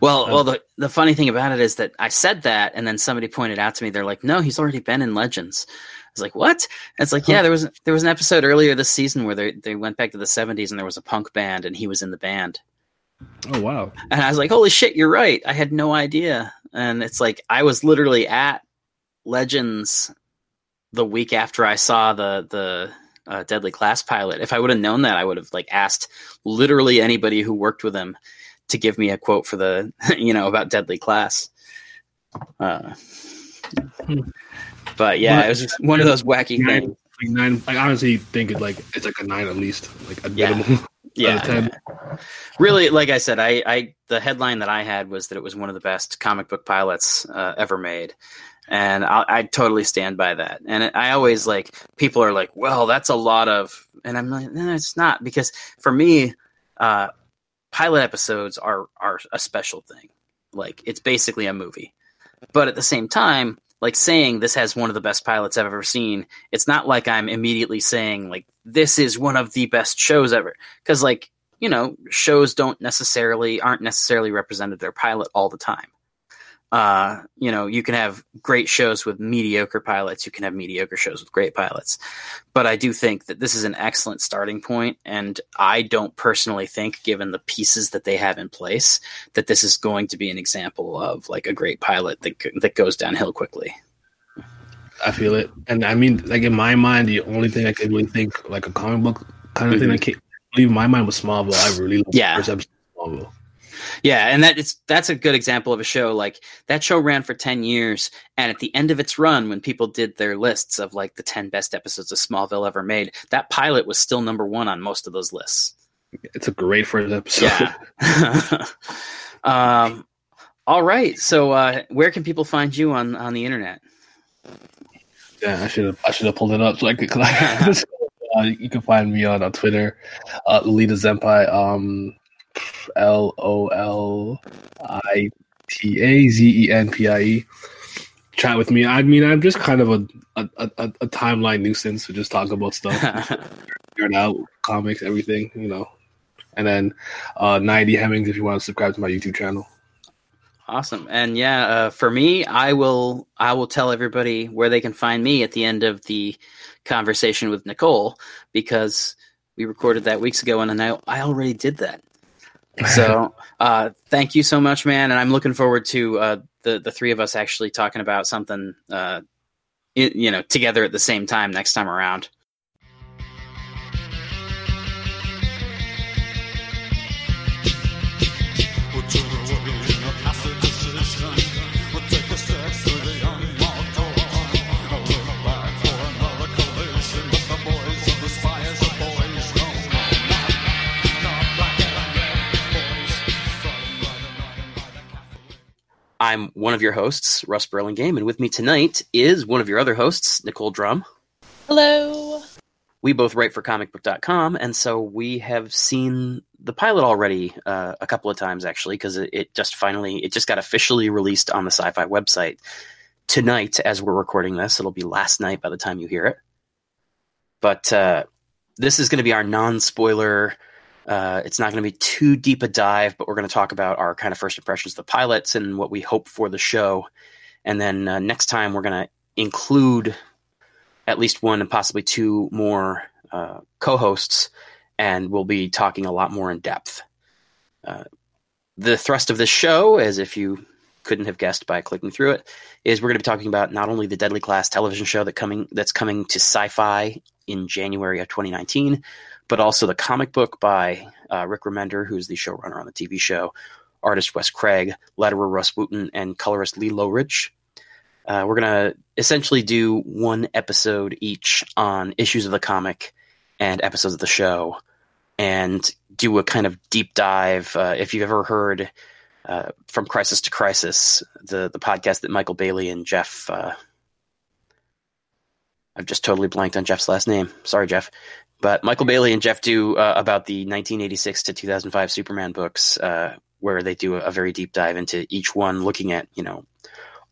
well, well, the the funny thing about it is that I said that, and then somebody pointed out to me, they're like, no, he's already been in Legends. I was like, what? And it's like, yeah, there was there was an episode earlier this season where they they went back to the '70s and there was a punk band, and he was in the band. oh wow, And I was like, holy shit, you're right. I had no idea. And it's like, I was literally at Legends the week after I saw the, the, uh, Deadly Class pilot. If I would have known that, I would have like asked literally anybody who worked with him to give me a quote for the, you know, about Deadly Class. Uh, but yeah, Well, it was just one of those wacky nine, things. like nine. I honestly think it like it's like a nine at least, like a Yeah. minimum. Yeah, out of 10. yeah. really, like I said, I, I the headline that I had was that it was one of the best comic book pilots uh, ever made, and I, I totally stand by that. And I always like people are like, "Well, that's a lot of," and I'm like, "No, it's not," because for me, uh, pilot episodes are are a special thing. Like it's basically a movie, but at the same time, like saying this has one of the best pilots I've ever seen, it's not like I'm immediately saying like this is one of the best shows ever. Because like you know, shows don't necessarily aren't necessarily represented their pilot all the time. Uh, you know, you can have great shows with mediocre pilots. You can have mediocre shows with great pilots. But I do think that this is an excellent starting point, and I don't personally think, given the pieces that they have in place, that this is going to be an example of like a great pilot that that goes downhill quickly. I feel it, and I mean, like in my mind, the only thing I could really think like a comic book kind of mm-hmm. thing that came, leave my mind was Smallville. I really yeah. the first episode of Smallville. Yeah, and that it's that's a good example of a show like that show ran for 10 years and at the end of its run when people did their lists of like the 10 best episodes of Smallville ever made, that pilot was still number 1 on most of those lists. It's a great first episode. Yeah. um all right. So uh where can people find you on on the internet? Yeah, I should have I should have pulled it up so I could uh, you can find me on, on Twitter, uh, Lolita Zenpai. Um, L O L I T A Z E N P I E. Chat with me. I mean, I'm just kind of a a, a, a timeline nuisance to just talk about stuff, figure out comics, everything, you know. And then uh, 90 Hemmings if you want to subscribe to my YouTube channel. Awesome. And yeah, uh, for me, I will I will tell everybody where they can find me at the end of the conversation with Nicole because we recorded that weeks ago and I I already did that. So uh, thank you so much, man, and I'm looking forward to uh, the the three of us actually talking about something, uh, you know, together at the same time next time around. I'm one of your hosts, Russ Burlingame, and with me tonight is one of your other hosts, Nicole Drum. Hello. We both write for comicbook.com, and so we have seen the pilot already uh, a couple of times, actually, because it, it, just finally, it just got officially released on the sci-fi website tonight as we're recording this. It'll be last night by the time you hear it. But uh, this is going to be our non-spoiler uh, it's not going to be too deep a dive, but we're going to talk about our kind of first impressions of the pilots and what we hope for the show. And then uh, next time, we're going to include at least one and possibly two more uh, co hosts, and we'll be talking a lot more in depth. Uh, the thrust of this show, as if you couldn't have guessed by clicking through it, is we're going to be talking about not only the Deadly Class television show that coming that's coming to Sci-Fi in January of 2019, but also the comic book by uh, Rick Remender, who's the showrunner on the TV show, artist Wes Craig, letterer Rus Wooton, and colorist Lee Loughridge. Uh, we're going to essentially do one episode each on issues of the comic and episodes of the show and do a kind of deep dive. Uh, if you've ever heard uh, From Crisis to Crisis, the, the podcast that Michael Bailey and Jeff. Uh, I've just totally blanked on Jeff's last name. Sorry, Jeff. But Michael Bailey and Jeff do uh, about the 1986 to 2005 Superman books, uh, where they do a, a, very deep dive into each one, looking at you know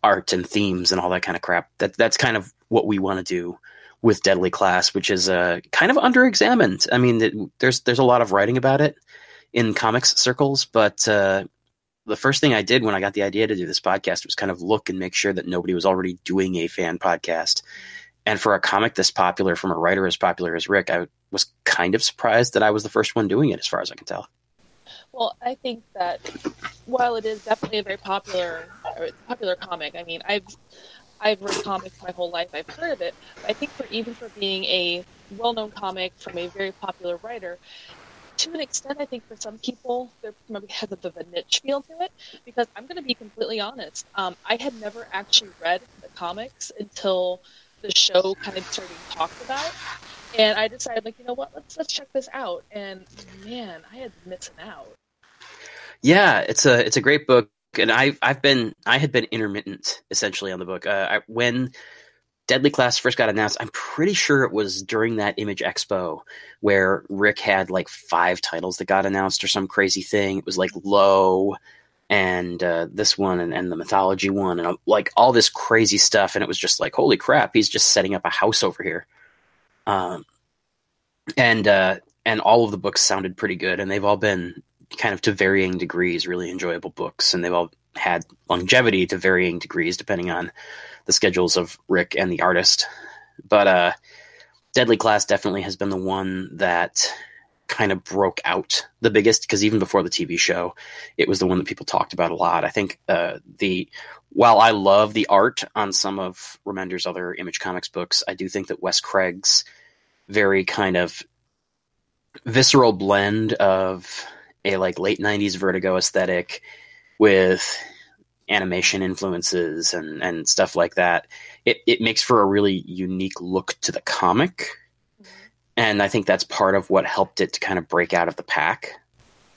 art and themes and all that kind of crap. That that's kind of what we want to do with Deadly Class, which is uh, kind of under-examined. I mean, it, there's there's a lot of writing about it in comics circles, but uh, the first thing I did when I got the idea to do this podcast was kind of look and make sure that nobody was already doing a fan podcast. And for a comic this popular from a writer as popular as Rick, I was kind of surprised that I was the first one doing it, as far as I can tell. Well, I think that while it is definitely a very popular popular comic, I mean, I've I've read comics my whole life. I've heard of it. I think for even for being a well-known comic from a very popular writer, to an extent, I think for some people, there maybe has a bit of a niche feel to it. Because I'm going to be completely honest, um, I had never actually read the comics until the show kind of started talked about. And I decided, like, you know what, let's let's check this out. And man, I had missing out. Yeah, it's a it's a great book, and I've I've been I had been intermittent essentially on the book. Uh, I, when Deadly Class first got announced, I'm pretty sure it was during that Image Expo where Rick had like five titles that got announced or some crazy thing. It was like Low and uh, this one and, and the mythology one and uh, like all this crazy stuff, and it was just like holy crap, he's just setting up a house over here. Um, and uh, and all of the books sounded pretty good, and they've all been kind of to varying degrees really enjoyable books, and they've all had longevity to varying degrees depending on the schedules of Rick and the artist. But uh, Deadly Class definitely has been the one that kind of broke out the biggest because even before the TV show, it was the one that people talked about a lot. I think uh, the while I love the art on some of Remender's other Image Comics books, I do think that Wes Craig's very kind of visceral blend of a like late 90s vertigo aesthetic with animation influences and and stuff like that it it makes for a really unique look to the comic. And i think that's part of what helped it to kind of break out of the pack.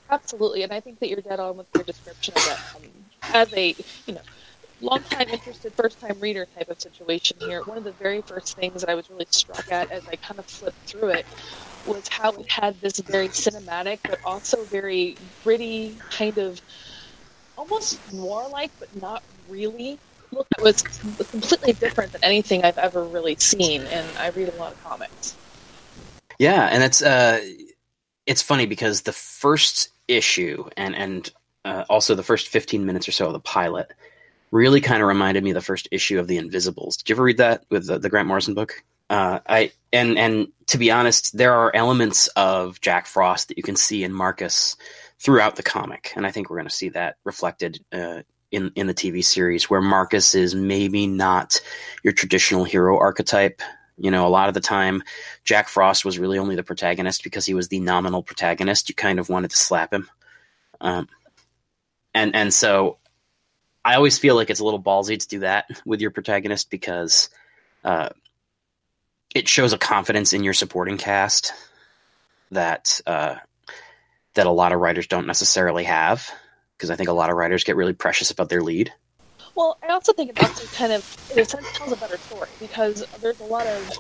Absolutely. And i think that you're dead on with your description of it. Um, as a you know long time interested first time reader type of situation here one of the very first things that i was really struck at as i kind of flipped through it was how it had this very cinematic but also very gritty kind of almost noir like but not really look that was completely different than anything i've ever really seen. And i read a lot of comics yeah and it's uh it's funny because the first issue and and uh, also the first 15 minutes or so of the pilot really kind of reminded me of the first issue of the invisibles did you ever read that with the, the grant morrison book uh, I and and to be honest, there are elements of Jack Frost that you can see in Marcus throughout the comic, and I think we're going to see that reflected uh, in in the TV series, where Marcus is maybe not your traditional hero archetype. You know, a lot of the time, Jack Frost was really only the protagonist because he was the nominal protagonist. You kind of wanted to slap him, um, and and so I always feel like it's a little ballsy to do that with your protagonist because. Uh, it shows a confidence in your supporting cast that uh, that a lot of writers don't necessarily have because I think a lot of writers get really precious about their lead. Well, I also think it also kind of, a sense, tells a better story because there's a lot of,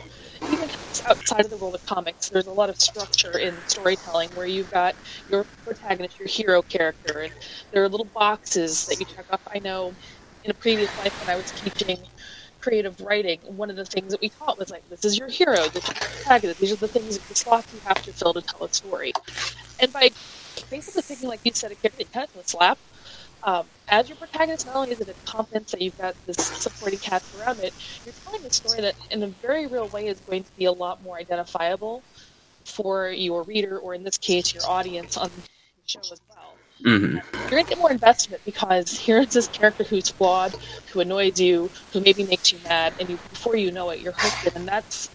even outside of the world of comics, there's a lot of structure in storytelling where you've got your protagonist, your hero character, and there are little boxes that you check off. I know in a previous life when I was teaching creative writing, one of the things that we taught was like, this is your hero, this is your protagonist, these are the things, the slots you have to fill to tell a story. And by basically thinking, like you said, a character kind of slap, um, as your protagonist, not only is it a confidence that you've got this supporting cast around it, you're telling a story that, in a very real way, is going to be a lot more identifiable for your reader, or in this case, your audience on the show as well. Mm-hmm. You're going to get more investment because here's this character who's flawed, who annoys you, who maybe makes you mad, and you, before you know it, you're hooked. In. And that's,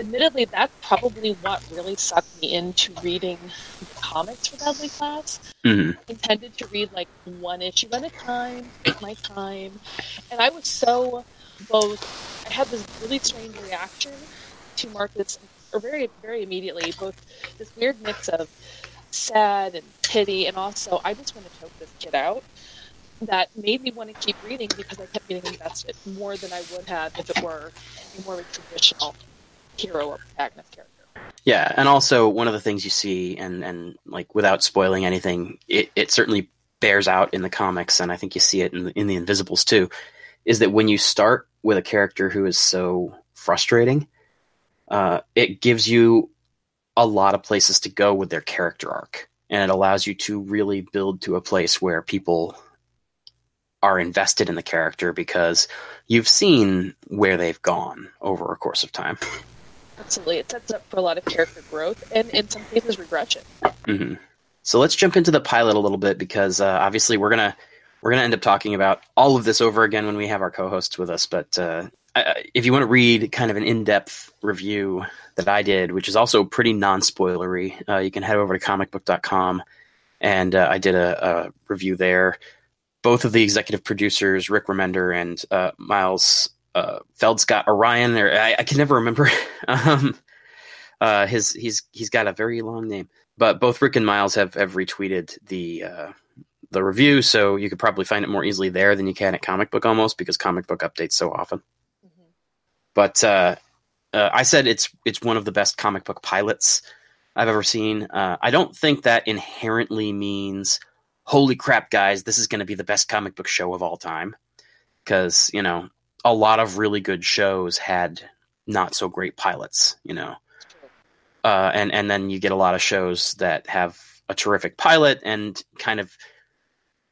admittedly, that's probably what really sucked me into reading comics for Deadly Class. Mm-hmm. I intended to read like one issue at a time, take my time, and I was so both. I had this really strange reaction to Marcus, or very, very immediately, both this weird mix of sad and pity, and also I just want to choke this kid out. That made me want to keep reading because I kept getting invested more than I would have if it were a more traditional hero or protagonist character. Yeah, and also one of the things you see, and and like without spoiling anything, it, it certainly bears out in the comics, and I think you see it in the, in the Invisibles too, is that when you start with a character who is so frustrating, uh, it gives you a lot of places to go with their character arc. And it allows you to really build to a place where people are invested in the character because you've seen where they've gone over a course of time. Absolutely. It sets up for a lot of character growth and, in some cases, regression. Mm-hmm. So let's jump into the pilot a little bit because uh, obviously we're gonna we're gonna end up talking about all of this over again when we have our co-hosts with us. But uh, if you want to read kind of an in-depth review that I did, which is also pretty non-spoilery, uh, you can head over to comicbook.com, and uh, I did a, a, review there. Both of the executive producers, Rick Remender and uh, Miles uh, Feldscott Orion, or I, I, can never remember um, uh, his. He's he's got a very long name, but both Rick and Miles have have retweeted the uh, the review, so you could probably find it more easily there than you can at Comic Book almost because Comic Book updates so often. Mhm. But uh, uh, I said it's it's one of the best comic book pilots I've ever seen. Uh, I don't think that inherently means, holy crap, guys, this is going to be the best comic book show of all time. Because you know, a lot of really good shows had not so great pilots. You know, uh, and and then you get a lot of shows that have a terrific pilot and kind of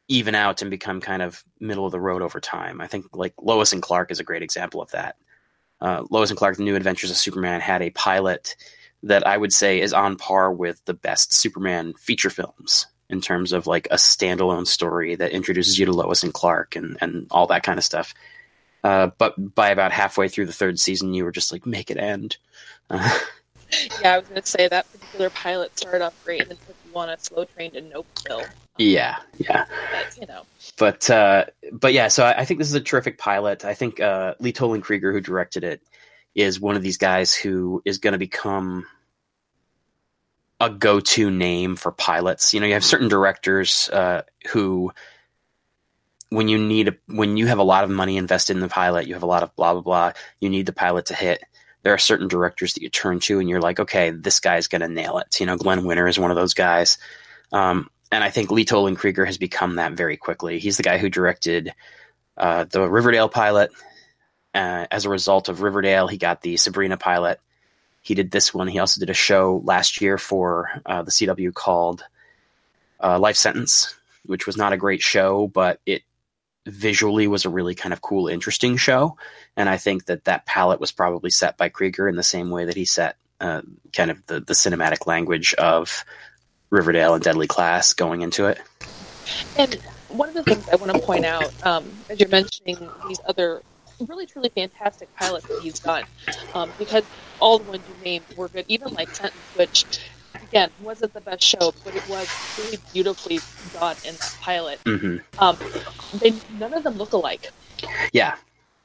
even out and become kind of middle of the road over time. I think like Lois and Clark is a great example of that. Uh, Lois and Clark: The New Adventures of Superman had a pilot that I would say is on par with the best Superman feature films in terms of like a standalone story that introduces you to Lois and Clark and and all that kind of stuff. Uh, but by about halfway through the third season, you were just like, make it end. Uh, Yeah, I was going to say that particular pilot started off great and then took you on a slow train to Nopeville. yeah, yeah. But, you know, but uh, but yeah, so I, I think this is a terrific pilot. I think uh, Lee Toland Krieger, who directed it, is one of these guys who is going to become a go-to name for pilots. You know, you have certain directors uh, who, when you need a, when you have a lot of money invested in the pilot, you have a lot of blah blah blah. You need the pilot to hit. There are certain directors that you turn to, and you're like, okay, this guy's going to nail it. You know, Glenn Winter is one of those guys. Um, and I think Lee Toland Krieger has become that very quickly. He's the guy who directed uh, the Riverdale pilot. Uh, as a result of Riverdale, he got the Sabrina pilot. He did this one. He also did a show last year for uh, the CW called uh, Life Sentence, which was not a great show, but it visually was a really kind of cool, interesting show. And I think that that palette was probably set by Krieger in the same way that he set uh, kind of the, the cinematic language of Riverdale and Deadly Class going into it. And one of the things I want to point out, um, as you're mentioning these other really truly fantastic pilots that he's done, um, because all the ones you named were good, even like Sentence, which again wasn't the best show, but it was really beautifully done in that pilot. hmm Um, they none of them look alike. Yeah,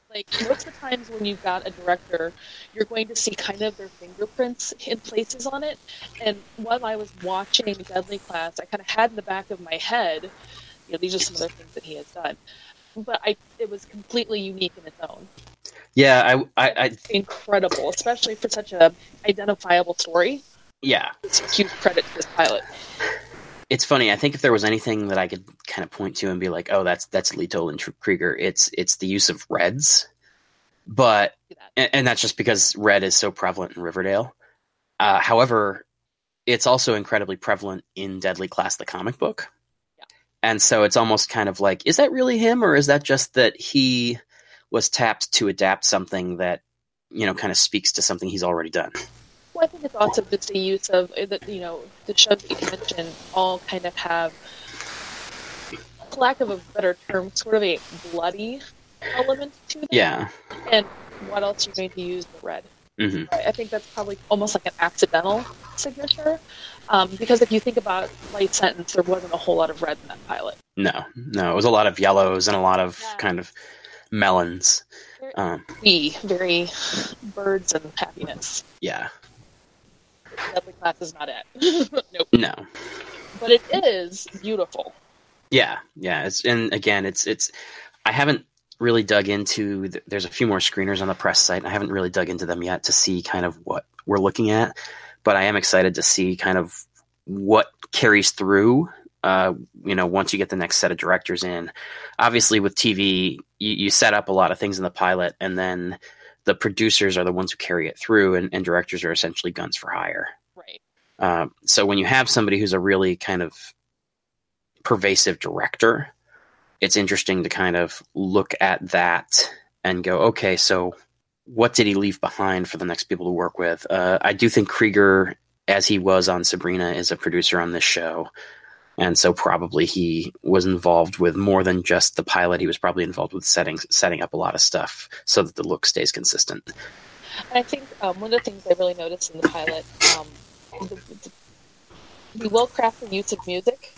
Like most of the times when you've got a director, you're going to see kind of their fingerprints in places on it. And while I was watching Deadly Class, I kind of had in the back of my head, you know, these are some other things that he has done. But I, it was completely unique in its own. yeah, I, I, I incredible, especially for such a identifiable story. Yeah. It's a huge credit to this pilot. it's funny. I think if there was anything that I could kind of point to and be like, "Oh, that's that's Lee Toland Tr- Krieger," it's it's the use of reds, but and, and that's just because red is so prevalent in Riverdale. Uh, however, it's also incredibly prevalent in Deadly Class, the comic book, Yeah. and so it's almost kind of like, is that really him, or is that just that he was tapped to adapt something that you know kind of speaks to something he's already done? Well, I think it's also just the use of uh, the you know the shows that you mentioned all kind of have, for lack of a better term, sort of a bloody element to them. Yeah. And what else are you going to use the red? hmm I think that's probably almost like an accidental signature, um, because if you think about Light Sentence, there wasn't a whole lot of red in that pilot. No, no, it was a lot of yellows and a lot of Yeah. kind of melons. Very Um, we very birds and happiness. yeah, Deadly Class is not it. nope. no, But it is beautiful. yeah, yeah. It's and again, it's it's. I haven't really dug into. The, there's a few more screeners on the press site. And I haven't really dug into them yet to see kind of what we're looking at, but I am excited to see kind of what carries through. Uh, you know, once you get the next set of directors in, obviously with TV, you, you set up a lot of things in the pilot, and then the producers are the ones who carry it through, and, and directors are essentially guns for hire. Right. Um, so when you have somebody who's a really kind of pervasive director, it's interesting to kind of look at that and go, okay, so what did he leave behind for the next people to work with? Uh, I do think Krieger, as he was on Sabrina, is a producer on this show. And so probably he was involved with more than just the pilot. He was probably involved with setting setting up a lot of stuff so that the look stays consistent. And I think um, one of the things I really noticed in the pilot, um, the, the, the well crafted use of music.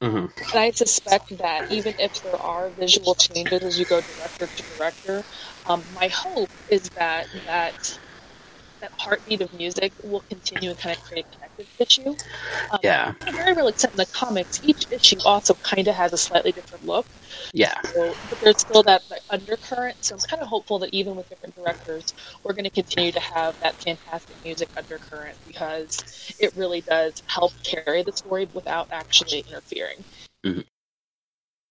hmm And I suspect that even if there are visual changes as you go director to director, um, my hope is that that that heartbeat of music will continue and kind of create connective tissue. Um, Yeah. Very real extent in the comics, each issue also kind of has a slightly different look. Yeah. So, but there's still that, that undercurrent. So I'm kind of hopeful that even with different directors, we're going to continue to have that fantastic music undercurrent because it really does help carry the story without actually interfering.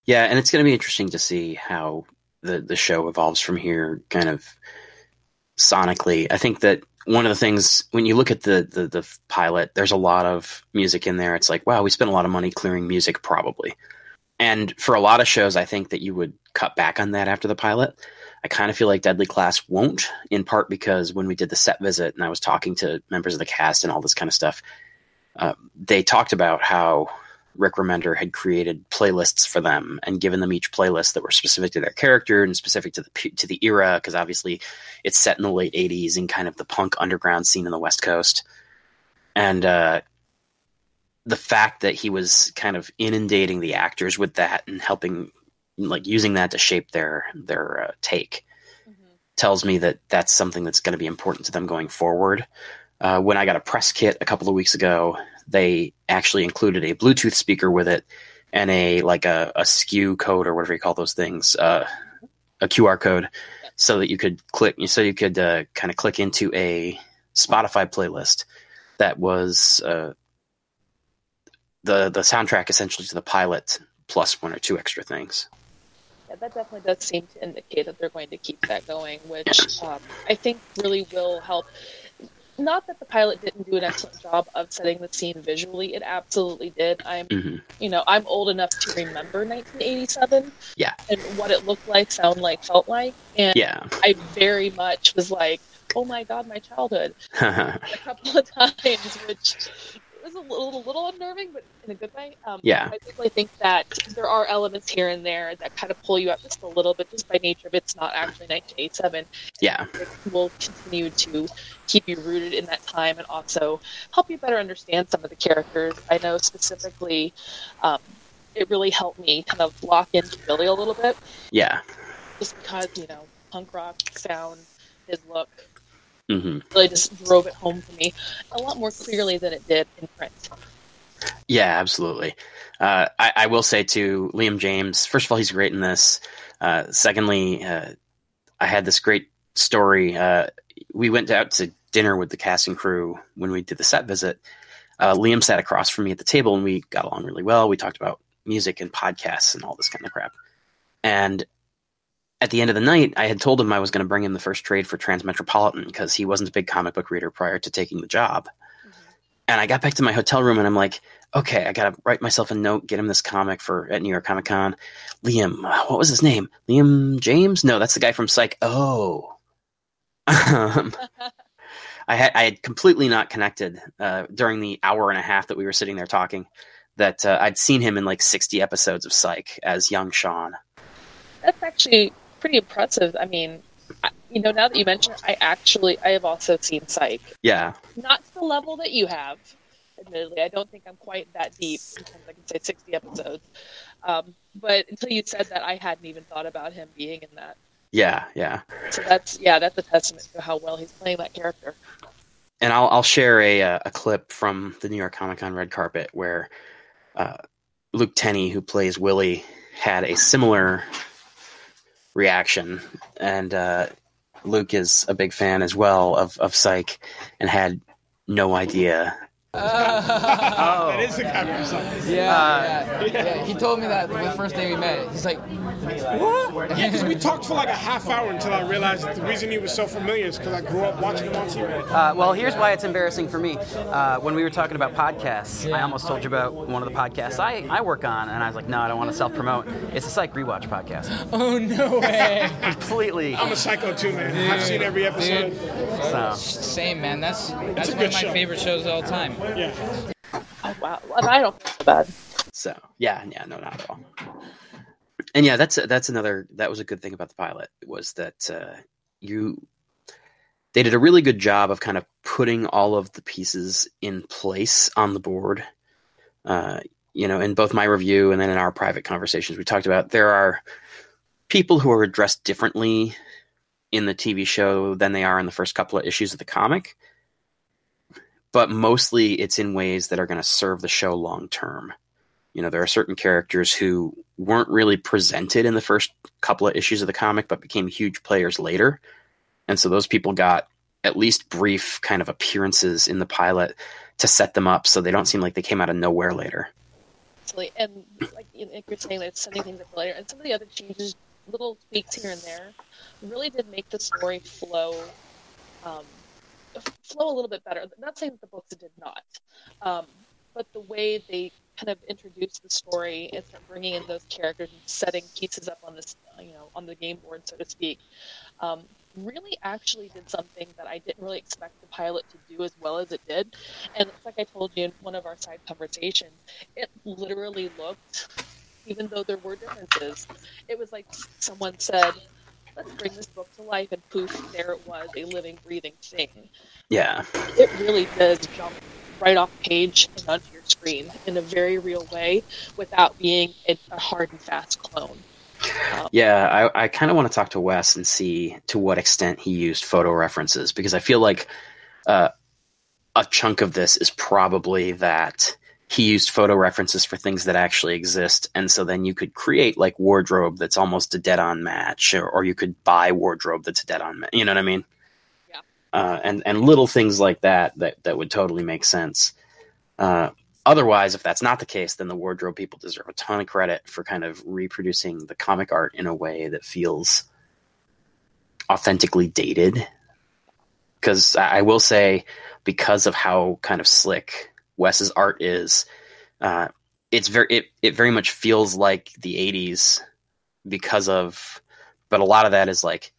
Yeah, and it's going to be interesting to see how the the show evolves from here, kind of sonically. I think that one of the things when you look at the, the the pilot, there's a lot of music in there. It's like, wow, we spent a lot of money clearing music, probably. And for a lot of shows, I think that you would cut back on that after the pilot. I kind of feel like Deadly Class won't, in part because when we did the set visit and I was talking to members of the cast and all this kind of stuff, uh, they talked about how Rick Remender had created playlists for them and given them each playlist that were specific to their character and specific to the to the era because obviously it's set in the late 80s and kind of the punk underground scene in the West Coast. And uh, the fact that he was kind of inundating the actors with that and helping like using that to shape their their uh, take tells me that that's something that's going to be important to them going forward. Uh, when I got a press kit a couple of weeks ago, they actually included a Bluetooth speaker with it and a like a, a SKU code or whatever you call those things, uh, a QR code, so that you could click, so you could uh, kind of click into a Spotify playlist that was uh, the the soundtrack essentially to the pilot plus one or two extra things. Yeah, that definitely does seem to indicate that they're going to keep that going, which um, I think really will help. Not that the pilot didn't do an excellent job of setting the scene visually; it absolutely did. I'm, hmm you know, I'm old enough to remember 1987. Yeah. And what it looked like, sound like, felt like, and Yeah. I very much was like, "Oh my god, my childhood!" a couple of times, which was a little, a little unnerving, but in a good way. Um, Yeah. I definitely think that there are elements here and there that kind of pull you up just a little bit, just by nature of it's not actually 1987. yeah. It will continue to keep you rooted in that time and also help you better understand some of the characters. I know specifically, um, it really helped me kind of lock into Billy a little bit, Yeah. just because you know punk rock sound, his look, hmm really just drove it home for me a lot more clearly than it did in print. Yeah, absolutely. Uh, I, I will say to Liam James. First of all, he's great in this. Uh, secondly, uh, I had this great story. Uh, we went out to dinner with the cast and crew when we did the set visit. Uh, Liam sat across from me at the table, and we got along really well. We talked about music and podcasts and all this kind of crap. And at the end of the night, I had told him I was going to bring him the first trade for Transmetropolitan because he wasn't a big comic book reader prior to taking the job. And I got back to my hotel room and I'm like, okay, I gotta write myself a note, get him this comic for at New York Comic Con. Liam, what was his name? Liam James? No, that's the guy from Psych. Oh, um, I had I had completely not connected uh, during the hour and a half that we were sitting there talking. That uh, I'd seen him in like sixty episodes of Psych as young Sean. That's actually pretty impressive. I mean, I, you know, now that you mention it, I actually I have also seen Psych, Yeah, not to the level that you have. Admittedly, I don't think I'm quite that deep. Sometimes I can say 60 episodes, um, but until you said that, I hadn't even thought about him being in that. yeah, yeah. So that's yeah, that's a testament to how well he's playing that character. and I'll I'll share a uh, a clip from the New York Comic Con red carpet where uh, Luke Tennie, who plays Willie, had a similar reaction, and uh, Luke is a big fan as well of of Psych, and had no idea. That is the guy from Psych. Yeah, Uh, yeah, yeah. He told me that the first day we met. He's like, What? Yeah, because we talked for like a half hour until I realized that the reason he was so familiar is because I grew up watching him on TV. Uh, well, here's why it's embarrassing for me. Uh, when we were talking about podcasts, I almost told you about one of the podcasts I, I work on, and I was like, no, I don't want to self promote. It's a Psych Rewatch podcast. oh no way. Completely. I'm a psycho too, man. I've seen every episode. So. Same man. That's that's one of my show. favorite shows of all time. Yeah. Oh wow, I don't so bad. So yeah, yeah, no, not at all. And yeah, that's that's another that was a good thing about the pilot was that uh, you they did a really good job of kind of putting all of the pieces in place on the board. Uh, you know, in both my review and then in our private conversations, we talked about there are people who are addressed differently in the TV show than they are in the first couple of issues of the comic. But mostly it's in ways that are going to serve the show long term. You know, there are certain characters who weren't really presented in the first couple of issues of the comic, but became huge players later. And so those people got at least brief kind of appearances in the pilot to set them up so they don't seem like they came out of nowhere later. And like, you- like you're saying, it's sending things up later, and some of the other changes, little tweaks here and there, really did make the story flow, um, flow a little bit better. Not saying that the books did not, um, but the way they kind of introduced the story and start bringing in those characters and setting pieces up on this, you know, on the game board, so to speak, um, really actually did something that I didn't really expect the pilot to do as well as it did. And it's like I told you in one of our side conversations, it literally looked, even though there were differences, it was like someone said, let's bring this book to life, and poof, there it was, a living, breathing thing. Yeah. It really does jump right off page and onto your screen in a very real way without being a, a hard and fast clone. Um, Yeah, I, I kind of want to talk to Wes and see to what extent he used photo references because I feel like uh, a chunk of this is probably that he used photo references for things that actually exist, and so then you could create like wardrobe that's almost a dead-on match, or, or you could buy wardrobe that's a dead-on match. You know what I mean? Yeah. Uh, and and little things like that that that would totally make sense. Uh, otherwise, if that's not the case, then the wardrobe people deserve a ton of credit for kind of reproducing the comic art in a way that feels authentically dated. Because I will say, because of how kind of slick Wes's art is, uh, it's very it, it very much feels like the '80s because of, but a lot of that is like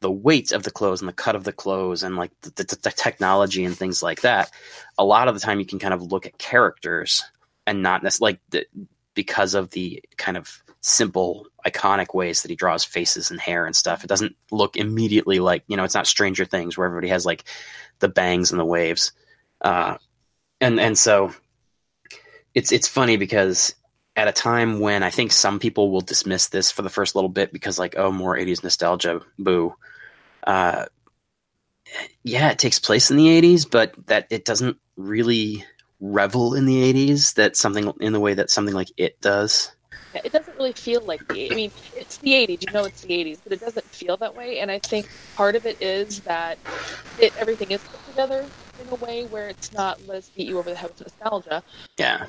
the weight of the clothes and the cut of the clothes and like the, the, the technology and things like that. A lot of the time, you can kind of look at characters and not necessarily like the, because of the kind of simple iconic ways that he draws faces and hair and stuff it doesn't look immediately like you know it's not stranger things where everybody has like the bangs and the waves uh, and and so it's it's funny because at a time when i think some people will dismiss this for the first little bit because like oh more 80s nostalgia boo uh, yeah it takes place in the 80s but that it doesn't really revel in the 80s that something in the way that something like it does it doesn't really feel like the. I mean, it's the '80s. You know, it's the '80s, but it doesn't feel that way. And I think part of it is that it everything is put together in a way where it's not let's beat you over the head with nostalgia. yeah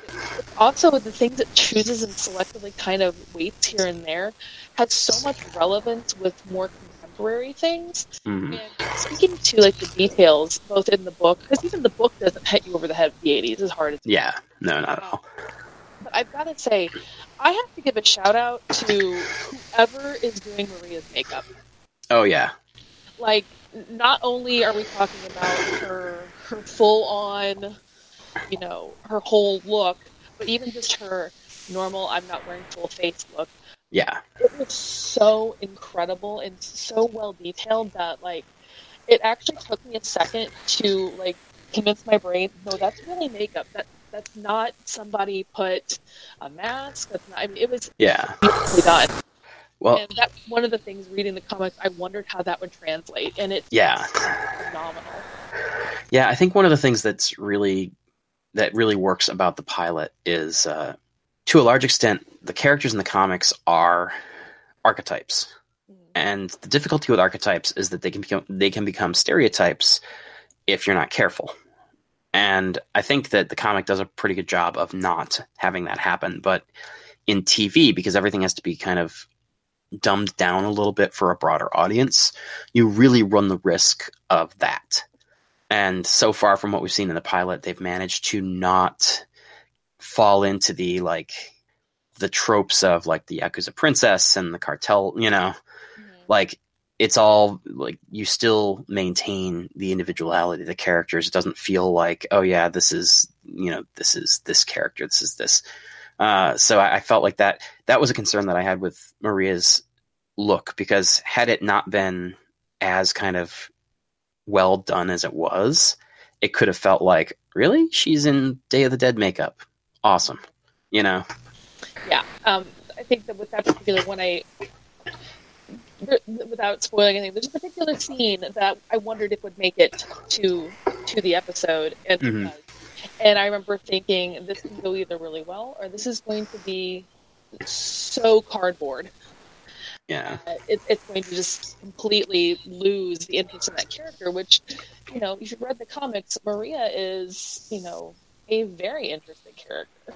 also the things it chooses and selectively kind of weights here and there has so much relevance with more contemporary things. Mhm. And speaking to like the details, both in the book, because even the book doesn't hit you over the head with the '80s as hard as yeah no not at all But I've got to say, I have to give a shout out to whoever is doing Maria's makeup. oh yeah Like, not only are we talking about her her full on, you know, her whole look, but even just her normal I'm not wearing full face look. yeah It was so incredible and so well detailed that like it actually took me a second to like convince my brain, no, that's really makeup. That that's not somebody put a mask. That's not. I mean, it was yeah beautifully done. well and that's one of the things reading the comics. I wondered how that would translate, and it's Yeah. phenomenal. Yeah, I think one of the things that's really that really works about the pilot is, uh, to a large extent, the characters in the comics are archetypes, and the difficulty with archetypes is that they can become they can become stereotypes if you're not careful. And I think that the comic does a pretty good job of not having that happen, but in TV, because everything has to be kind of dumbed down a little bit for a broader audience, you really run the risk of that. And so far from what we've seen in the pilot, they've managed to not fall into the like the tropes of like the Yakuza princess and the cartel, you know, like it's all like you still maintain the individuality of the characters. It doesn't feel like, oh yeah, this is you know, this is this character, this is this. Uh, so I, I felt like that that was a concern that I had with Maria's look because had it not been as kind of well done as it was, it could have felt like, really? She's in Day of the Dead makeup. Awesome. You know? Yeah, um, I think that with that particular one, I without spoiling anything, there's a particular scene that I wondered if would make it to to the episode, and Mhm. it and I remember thinking this can go either really well or this is going to be so cardboard. Yeah. Uh, It, it's going to just completely lose the interest in that character. Which, you know, if you've read the comics, Maria is, you know, a very interesting character.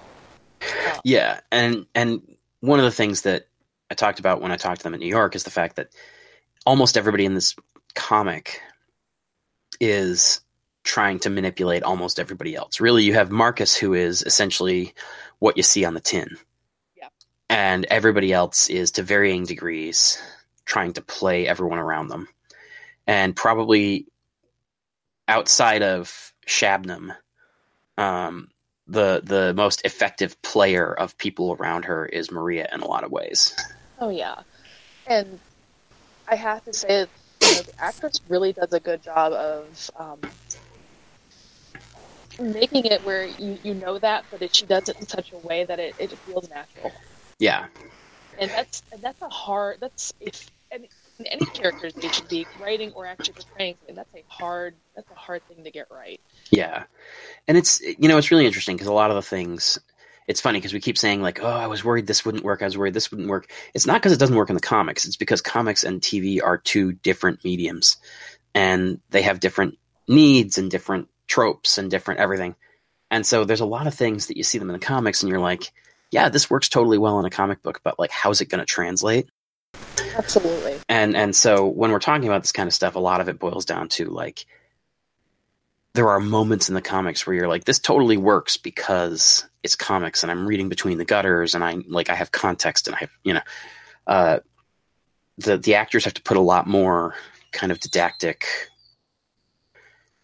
Uh, Yeah, and and one of the things that I talked about when I talked to them in New York is the fact that almost everybody in this comic is trying to manipulate almost everybody else. Really, you have Marcus, who is essentially what you see on the tin. And everybody else is to varying degrees trying to play everyone around them, and probably outside of Shabnam, um, the the most effective player of people around her is Maria in a lot of ways. Oh yeah, and I have to say, you know, the actress really does a good job of um, making it where you, you know that, but she does it in such a way that it, it feels natural. Yeah, And that's and that's a hard. That's if any, in any characters they should be writing or actually portraying something. That's a hard. That's a hard thing to get right. yeah, and it's you know it's really interesting because a lot of the things. It's funny because we keep saying like, "Oh, I was worried this wouldn't work. I was worried this wouldn't work." It's not because it doesn't work in the comics. It's because comics and TV are two different mediums, and they have different needs and different tropes and different everything. And so there's a lot of things that you see them in the comics, and you're like, "Yeah, this works totally well in a comic book, but like, how's it going to translate?" Absolutely. and and so when we're talking about this kind of stuff a lot of it boils down to like there are moments in the comics where you're like this totally works because it's comics and i'm reading between the gutters and i like i have context and i have you know uh the the actors have to put a lot more kind of didactic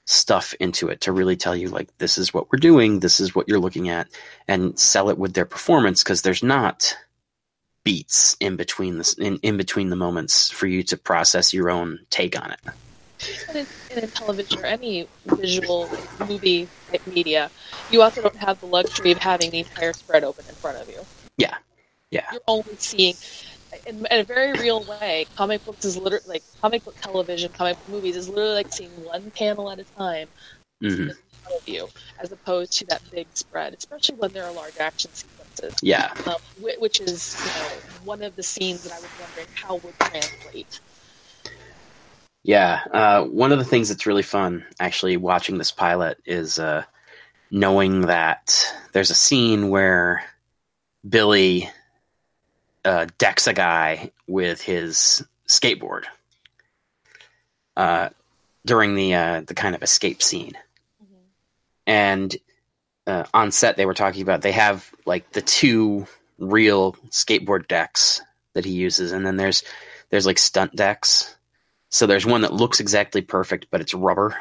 stuff into it to really tell you like this is what we're doing this is what you're looking at and sell it with their performance because there's not beats in between this in, in between the moments for you to process your own take on it. In, in television or any visual movie media, you also don't have the luxury of having the entire spread open in front of you. Yeah. Yeah. You're only seeing, in, in a very real way, comic books is literally like comic book television, comic book movies is literally like seeing one panel at a time Mhm. of you, as opposed to that big spread, especially when there are large action sequences. Yeah. Um, whi- which is, you know, one of the scenes that I was wondering how would translate. Yeah. Uh, one of the things that's really fun actually watching this pilot is uh, knowing that there's a scene where Billy uh, decks a guy with his skateboard uh, during the uh, the kind of escape scene. and uh, on set they were talking about they have like the two real skateboard decks that he uses and then there's there's like stunt decks. So there's one that looks exactly perfect but it's rubber.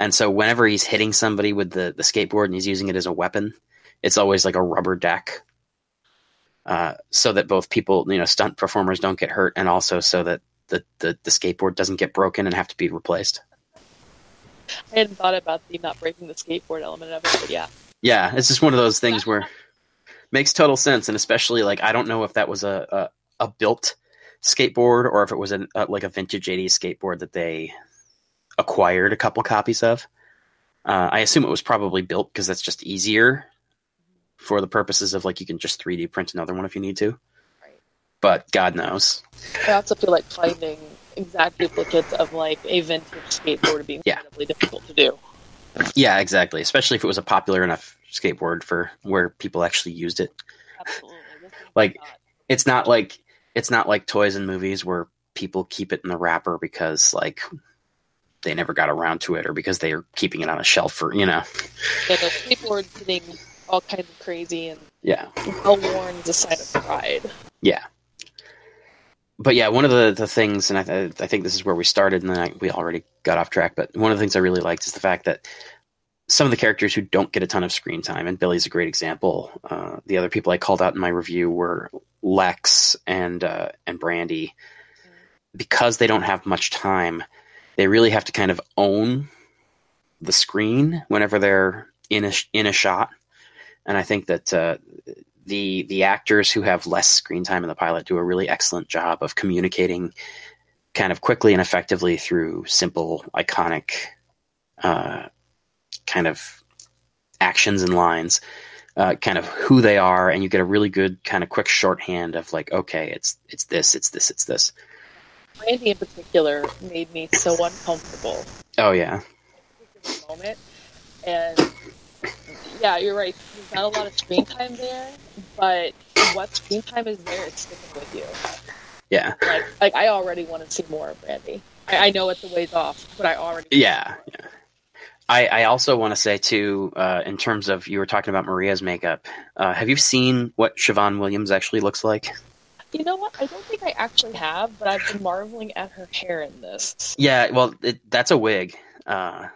And so whenever he's hitting somebody with the, the skateboard and he's using it as a weapon it's always like a rubber deck uh, so that both people you know stunt performers don't get hurt and also so that the, the, the skateboard doesn't get broken and have to be replaced I hadn't thought about the not breaking the skateboard element of it, but yeah. Yeah, it's just one of those things where makes total sense, and especially like I don't know if that was a a, a built skateboard or if it was a, a like a vintage '80s skateboard that they acquired a couple copies of. Uh, I assume it was probably built because that's just easier for the purposes of like you can just 3D print another one if you need to. Right. But God knows. I also feel like finding exact duplicates of like a vintage skateboard would be Yeah. incredibly difficult to do. Yeah, exactly. Especially if it was a popular enough skateboard for where people actually used it. Absolutely. Like- not- it's not like it's not like toys and movies where people keep it in the wrapper because like they never got around to it or because they are keeping it on a shelf for you know yeah, no, skateboards getting all kinds of crazy and yeah. well worn is a sign of pride. yeah. But yeah one of the, the things and I, I think this is where we started and then I, we already got off track but one of the things i really liked is the fact that some of the characters who don't get a ton of screen time and billy's a great example uh, the other people i called out in my review were lex and uh, and brandy. Because they don't have much time they really have to kind of own the screen whenever they're in a in a shot and i think that uh, the the actors who have less screen time in the pilot do a really excellent job of communicating kind of quickly and effectively through simple, iconic, uh, kind of actions and lines, uh, kind of who they are, and you get a really good kind of quick shorthand of like, okay, it's it's this, it's this, it's this. Randy in particular made me so uncomfortable Oh yeah, moment. And yeah, you're right. There's not a lot of screen time there, but what screen time is there, it's sticking with you. yeah, Like, like I already want to see more of Randy. I, I know it's a ways off, but I already yeah, yeah. I, I also want to say too, uh, in terms of you were talking about Maria's makeup. Uh, have you seen what Siobhan Williams actually looks like? You know what? I don't think I actually have, but I've been marveling at her hair in this. Yeah, well, it, that's a wig. Uh,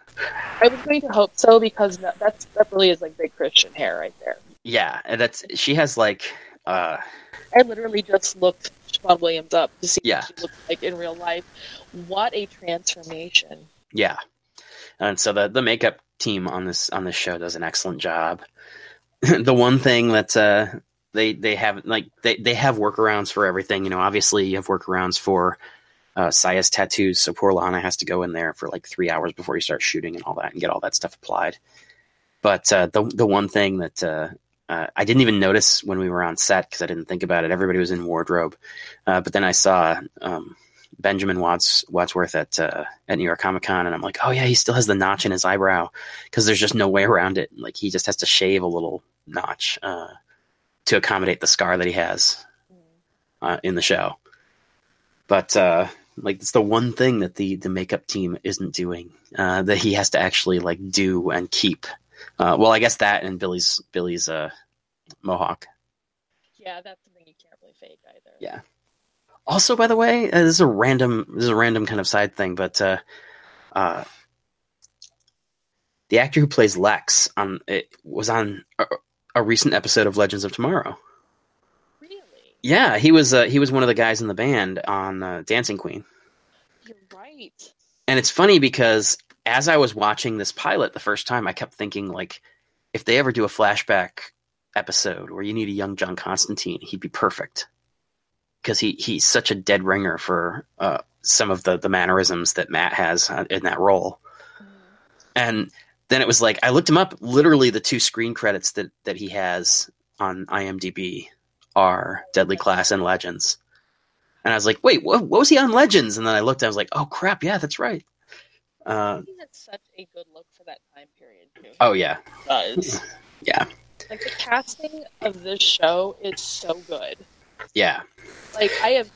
I was going to hope so because that, that's that really is like big Christian hair right there. yeah, and that's she has like, uh, I literally just looked Siobhan Williams up to see Yeah. what she looked like in real life. What a transformation! yeah, and so the the makeup team on this on this show does an excellent job. the one thing that uh, they they have like they they have workarounds for everything. You know, obviously you have workarounds for uh, tattoos, so poor Lana has to go in there for like three hours before you start shooting and all that, and get all that stuff applied. But uh, the the one thing that uh, uh, I didn't even notice when we were on set because I didn't think about it. Everybody was in wardrobe, uh, but then I saw um, Benjamin Watts Wadsworth at uh, at New York Comic Con, and I'm like, oh yeah, he still has the notch in his eyebrow because there's just no way around it. Like he just has to shave a little notch to accommodate the scar that he has in the show. But uh, like it's the one thing that the the makeup team isn't doing uh, that he has to actually like do and keep. Uh, well, I guess that and Billy's Billy's uh, mohawk. Yeah, that's something you can't really fake either. Yeah. Also, by the way, uh, this is a random this is a random kind of side thing, but uh, uh, the actor who plays Lex on it was on a, a recent episode of Legends of Tomorrow. Yeah, he was uh, he was one of the guys in the band on uh, Dancing Queen, you're right. and it's funny because as I was watching this pilot the first time, I kept thinking like, if they ever do a flashback episode where you need a young John Constantine, he'd be perfect because he he's such a dead ringer for uh, some of the the mannerisms that Matt has uh, in that role. And then it was like I looked him up. Literally, the two screen credits that that he has on IMDb are Deadly Class and Legends. And I was like, wait, what, what was he on Legends? And then I looked, I was like, oh crap, yeah, that's right. Uh, think that's such a good look for that time period too. oh yeah, does. Yeah. Like the casting of this show is so good. yeah, Like I have,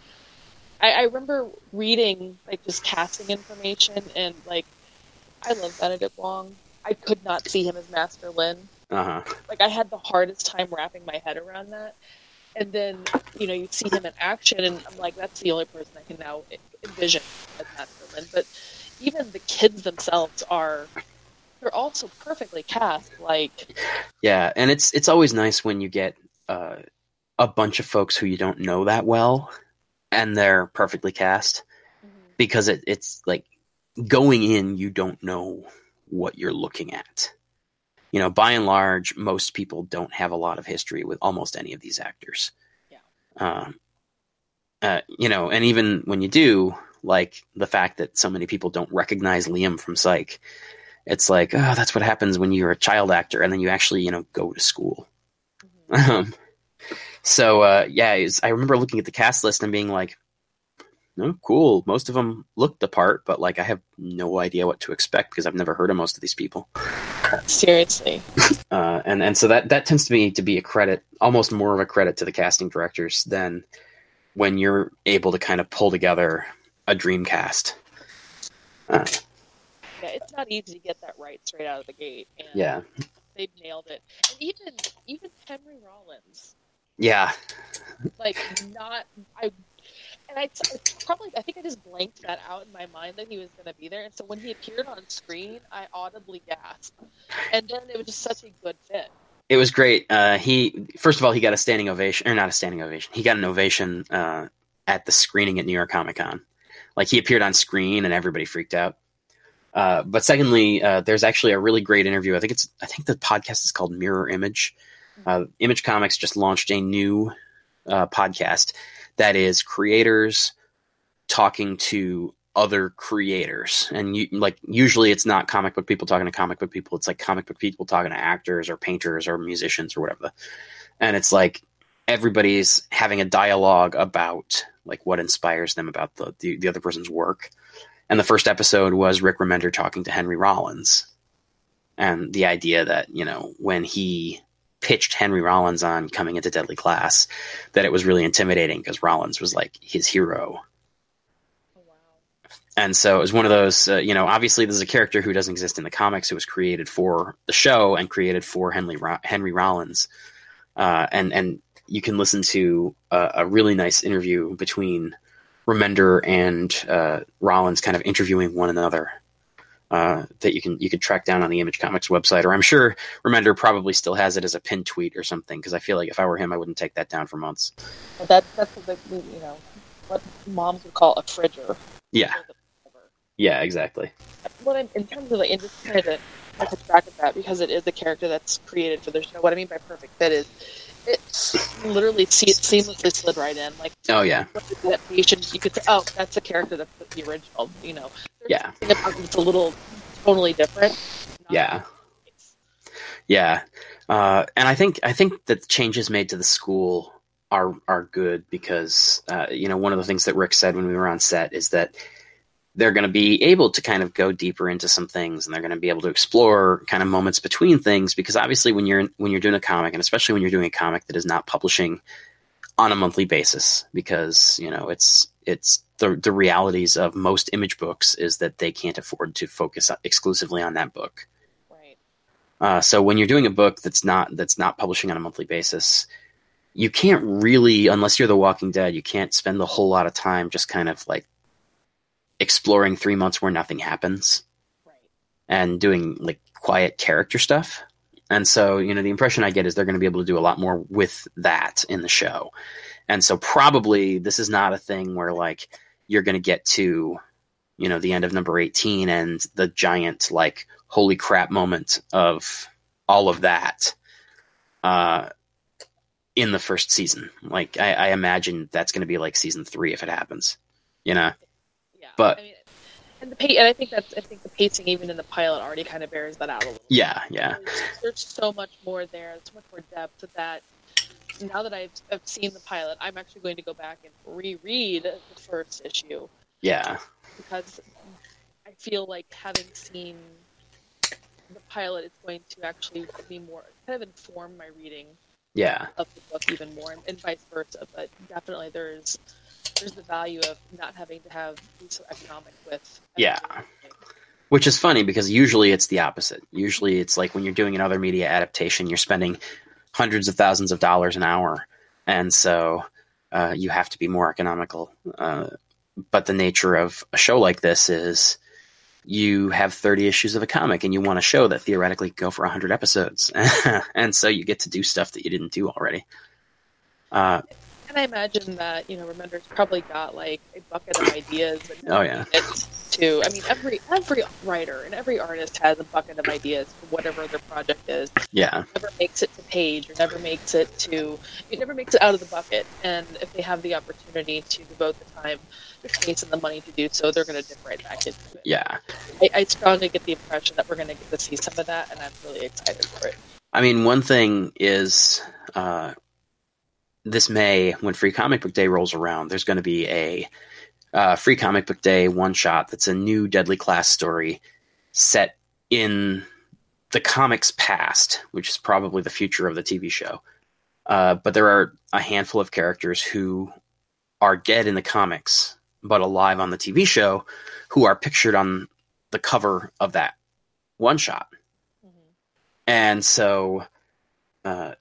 I, I remember reading like just casting information and like I love Benedict Wong. I could not see him as Master Lin. uh huh, Like I had the hardest time wrapping my head around that. And then you know you see him in action, and I'm like, that's the only person I can now envision as Master Lin. But even the kids themselves are. They're also perfectly cast. Like, yeah. And it's it's always nice when you get uh, a bunch of folks who you don't know that well, and they're perfectly cast because it, it's like going in, you don't know what you're looking at. You know, by and large, most people don't have a lot of history with almost any of these actors. Yeah. Um, uh, you know, and even when you do, like the fact that so many people don't recognize Liam from Psych, it's like, oh, that's what happens when you're a child actor and then you actually, you know, go to school. Um, so uh, yeah, it's, I remember looking at the cast list and being like, "No, cool." Most of them looked the part, but like I have no idea what to expect because I've never heard of most of these people. seriously. Uh, and and so that that tends to me to be a credit, almost more of a credit to the casting directors than when you're able to kind of pull together a dream cast. Uh, Yeah, it's not easy to get that right straight out of the gate. And yeah, they've nailed it. And even even Henry Rollins, yeah, like not I, and I, I probably I think I just blanked that out in my mind that he was going to be there. And so when he appeared on screen, I audibly gasped. And then it was just such a good fit. it was great. Uh, he first of all he got a standing ovation, or not a standing ovation. He got an ovation uh, at the screening at New York Comic Con. Like he appeared on screen and everybody freaked out. Uh, but secondly, uh, there's actually a really great interview. I think it's I think the podcast is called Mirror Image, Uh, Image Comics just launched a new uh, podcast that is creators talking to other creators, and you, like usually it's not comic book people talking to comic book people. It's like comic book people talking to actors or painters or musicians or whatever. And it's like everybody's having a dialogue about like what inspires them about the, the, the other person's work. And the first episode was Rick Remender talking to Henry Rollins. And the idea that, you know, when he pitched Henry Rollins on coming into Deadly Class, that it was really intimidating because Rollins was like his hero. Oh, wow. And so it was one of those, uh, you know, obviously there's a character who doesn't exist in the comics who was created for the show and created for Henry, Ro- Henry Rollins. Uh, and, and you can listen to a, a really nice interview between Remender and uh, Rollins, kind of interviewing one another. Uh, that you can you can track down on the Image Comics website, or I'm sure Remender probably still has it as a pin tweet or something. Because I feel like if I were him, I wouldn't take that down for months. But that that's what the, you know what moms would call a fridger. Yeah, yeah, exactly. What I'm in terms of the industry, trying to I could track at that because it is a character that's created for the show. What I mean by perfect fit is it's literally se- seamlessly slid right in. Like Oh yeah, adaptation, you could say, oh, that's a character that's the original. You know, There's Yeah. it It's a little totally different. Yeah. yeah. Uh, and I think I think that the changes made to the school are are good because uh, you know one of the things that Rick said when we were on set is that they're going to be able to kind of go deeper into some things and they're going to be able to explore kind of moments between things because obviously when you're when you're doing a comic and especially when you're doing a comic that is not publishing on a monthly basis because you know it's it's the the realities of most image books is that they can't afford to focus exclusively on that book Right. uh, so when you're doing a book that's not that's not publishing on a monthly basis, you can't really, unless you're The Walking Dead, you can't spend a whole lot of time just kind of like exploring three months where nothing happens Right. and doing like quiet character stuff. And so, you know, the impression I get is they're going to be able to do a lot more with that in the show. And so, probably this is not a thing where like you're going to get to, you know, the end of number 18 and the giant, like, holy crap moment of all of that uh, in the first season. Like, I, I imagine that's going to be like season three if it happens, you know? But- I mean, and the pa- and I think that's I think the pacing even in the pilot already kind of bears that out a little. Yeah, yeah. There's, there's so much more there. So much more depth to that now that I've, I've seen the pilot, I'm actually going to go back and reread the first issue Yeah. because I feel like having seen the pilot, it's going to actually be more kind of inform my reading Yeah. of the book even more, and, and vice versa. But definitely, there's there's the value of not having to have be so economic with. Yeah. Which is funny because usually it's the opposite. Usually it's like when you're doing another media adaptation, you're spending hundreds of thousands of dollars an hour. And so uh, you have to be more economical. Uh, but the nature of a show like this is you have 30 issues of a comic and you want a show that theoretically go for 100 episodes. and so you get to do stuff that you didn't do already. Uh, And I imagine that you know, Remender's probably got like a bucket of ideas. Oh, yeah. To I mean, every every writer and every artist has a bucket of ideas for whatever their project is. yeah. Never makes it to page, or never makes it to. It never makes it out of the bucket. And if they have the opportunity to devote the time, the space, and the money to do so, they're going to dip right back into it. Yeah. I, I strongly get the impression that we're going to get to see some of that, and I'm really excited for it. I mean, one thing is uh, this May, when Free Comic Book Day rolls around, there's going to be a uh, Free Comic Book Day one shot that's a new Deadly Class story set in the comics past, which is probably the future of the TV show. Uh, but there are a handful of characters who are dead in the comics, but alive on the TV show, who are pictured on the cover of that one shot and so uh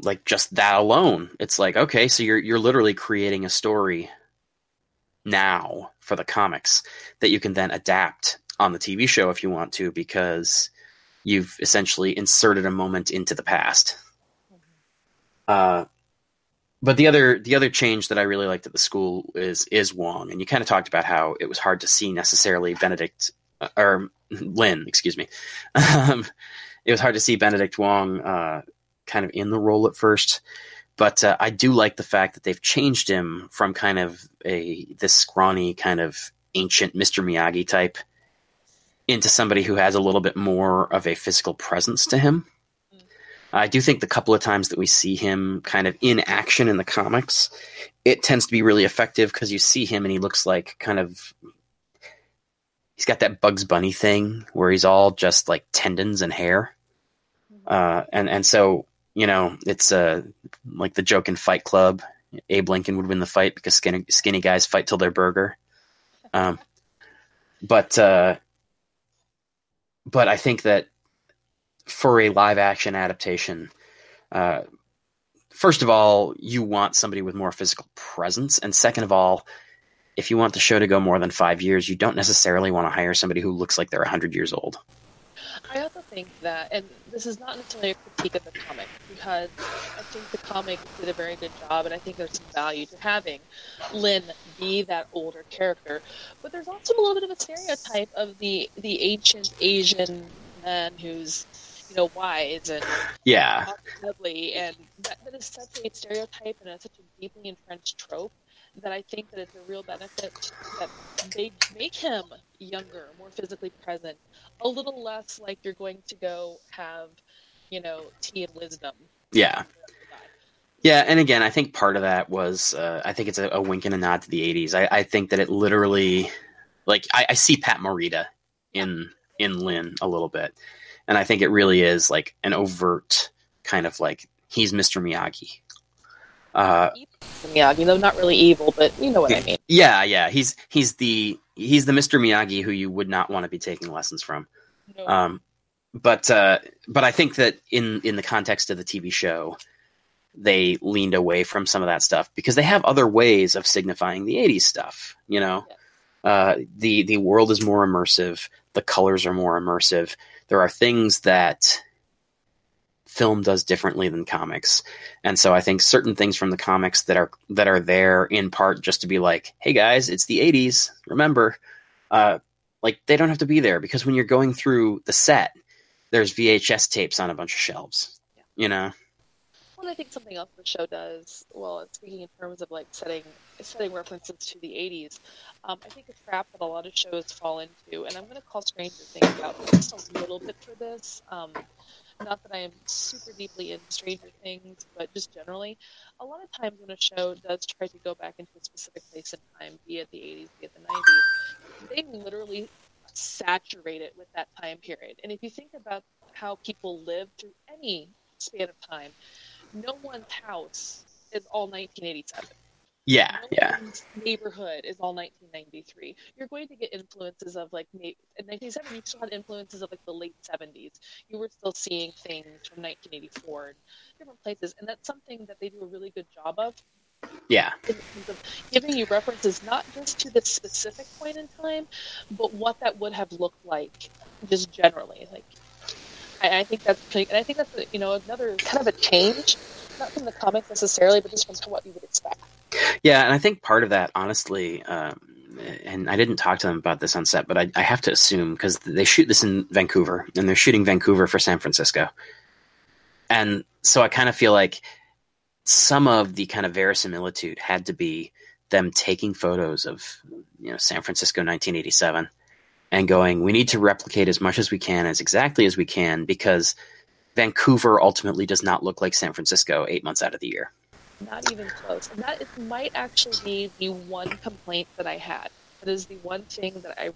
like just that alone. It's like okay so you're you're literally creating a story now for the comics that you can then adapt on the TV show if you want to because you've essentially inserted a moment into the past. Uh but the other the other change that I really liked at the school is is Wong. And you kind of talked about how it was hard to see necessarily Benedict uh, or Lin, excuse me, um, it was hard to see Benedict Wong uh, kind of in the role at first. But uh, I do like the fact that they've changed him from kind of a this scrawny kind of ancient Mr. Miyagi type into somebody who has a little bit more of a physical presence to him. I do think the couple of times that we see him kind of in action in the comics, it tends to be really effective because you see him and he looks like kind of he's got that Bugs Bunny thing where he's all just like tendons and hair, uh, and and so you know it's uh, like the joke in Fight Club. Abe Lincoln would win the fight because skinny skinny guys fight till they're burger. Um, but uh, but I think that for a live action adaptation, uh, first of all, you want somebody with more physical presence, and second of all, if you want the show to go more than five years, you don't necessarily want to hire somebody who looks like they're hundred years old. I also think that, and this is not necessarily a critique of the comic, because I think the comic did a very good job, and I think there's some value to having Lin be that older character. But there's also a little bit of a stereotype of the the ancient Asian man who's, you know, wise and Yeah, ugly, and that, that is such a stereotype and it's such a deeply entrenched trope that I think that it's a real benefit that they make him younger, more physically present, a little less like you're going to go have, you know, tea and wisdom. Yeah. Yeah, and again, I think part of that was uh, I think it's a, a wink and a nod to the '80s. I, I think that it literally, like, I, I see Pat Morita in in Lin a little bit, and I think it really is like an overt kind of like he's Mr. Miyagi. Uh, Miyagi, though not really evil, but you know what I mean. yeah, yeah, he's he's the he's the Mr. Miyagi who you would not want to be taking lessons from. No. Um, but uh, but I think that in in the context of the TV show, they leaned away from some of that stuff because they have other ways of signifying the '80s stuff. You know, uh, the the world is more immersive, the colors are more immersive. There are things that film does differently than comics, and so I think certain things from the comics that are that are there in part just to be like, hey guys, it's the '80s. Remember, uh, like they don't have to be there because when you're going through the set, there's VHS tapes on a bunch of shelves. You know, Well, I think something else the show does, well, speaking in terms of like setting setting references to the '80s, um, I think a trap that a lot of shows fall into, and I'm going to call Stranger Things out just a little bit for this. Um, not that I am super deeply into Stranger Things, but just generally, a lot of times when a show does try to go back into a specific place in time, be it the '80s, be it the '90s, they literally saturate it with that time period. And if you think about how people live through any span of time, no one's house is all 1987. yeah, No yeah, one's neighborhood is all 1993. You're going to get influences of like in 1970 you still had influences of like the late 70s. You were still seeing things from 1984 and different places, and that's something that they do a really good job of yeah, in terms of giving you references not just to the specific point in time, but what that would have looked like just generally. Like, I, I think that's pretty, and I think that's you know another kind of a change, not from the comics necessarily, but just from what you would expect. yeah. And I think part of that, honestly, um, and I didn't talk to them about this on set, but I, I have to assume because they shoot this in Vancouver and they're shooting Vancouver for San Francisco, and so I kind of feel like some of the kind of verisimilitude had to be them taking photos of you know San Francisco 1987 and going we need to replicate as much as we can as exactly as we can because Vancouver ultimately does not look like San Francisco 8 months out of the year. Not even close. And that is, might actually be the one complaint that I had. That is the one thing that I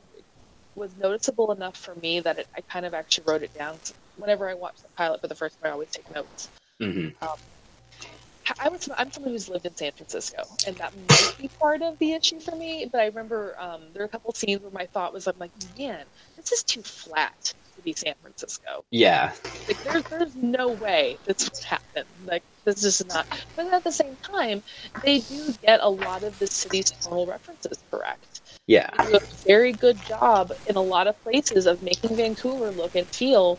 was noticeable enough for me that it, I kind of actually wrote it down. Whenever I watch the pilot for the first time, I always take notes. hmm I was I'm someone who's lived in San Francisco, and that might be part of the issue for me. But I remember um, there were a couple scenes where my thought was, I'm like, man, this is too flat to be San Francisco. Yeah. Like, there's there's no way this would happen. Like this is not. But at the same time, they do get a lot of the city's tonal references correct. Yeah. They do a very good job in a lot of places of making Vancouver look and feel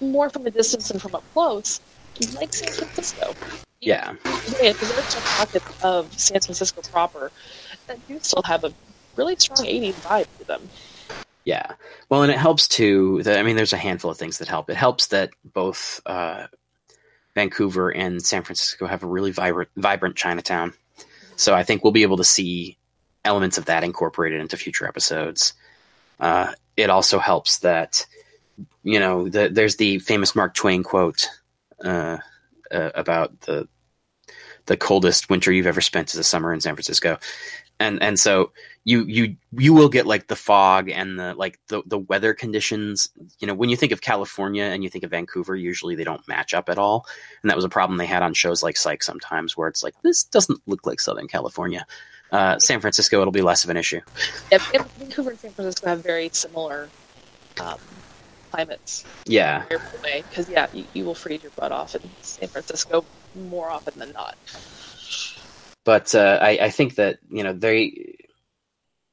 more from a distance than from up close, like San Francisco. Yeah. Yeah, because there are some pockets of San Francisco proper that do still have a really strong 80s vibe to them. Yeah. Well, and it helps too. That I mean, there's a handful of things that help. It helps that both uh, Vancouver and San Francisco have a really vibrant, vibrant Chinatown. So I think we'll be able to see elements of that incorporated into future episodes. Uh, it also helps that you know the, there's the famous Mark Twain quote uh, uh, about the the coldest winter you've ever spent is a summer in San Francisco, and and so you you you will get like the fog and the like the the weather conditions. You know, when you think of California and you think of Vancouver, usually they don't match up at all, and that was a problem they had on shows like Psych sometimes, where it's like this doesn't look like Southern California. Uh, San Francisco, it'll be less of an issue. Yep, Vancouver and San Francisco have very similar um, climates. Yeah, because yeah, you, you will freeze your butt off in San Francisco more often than not. but uh, I, I think that you know they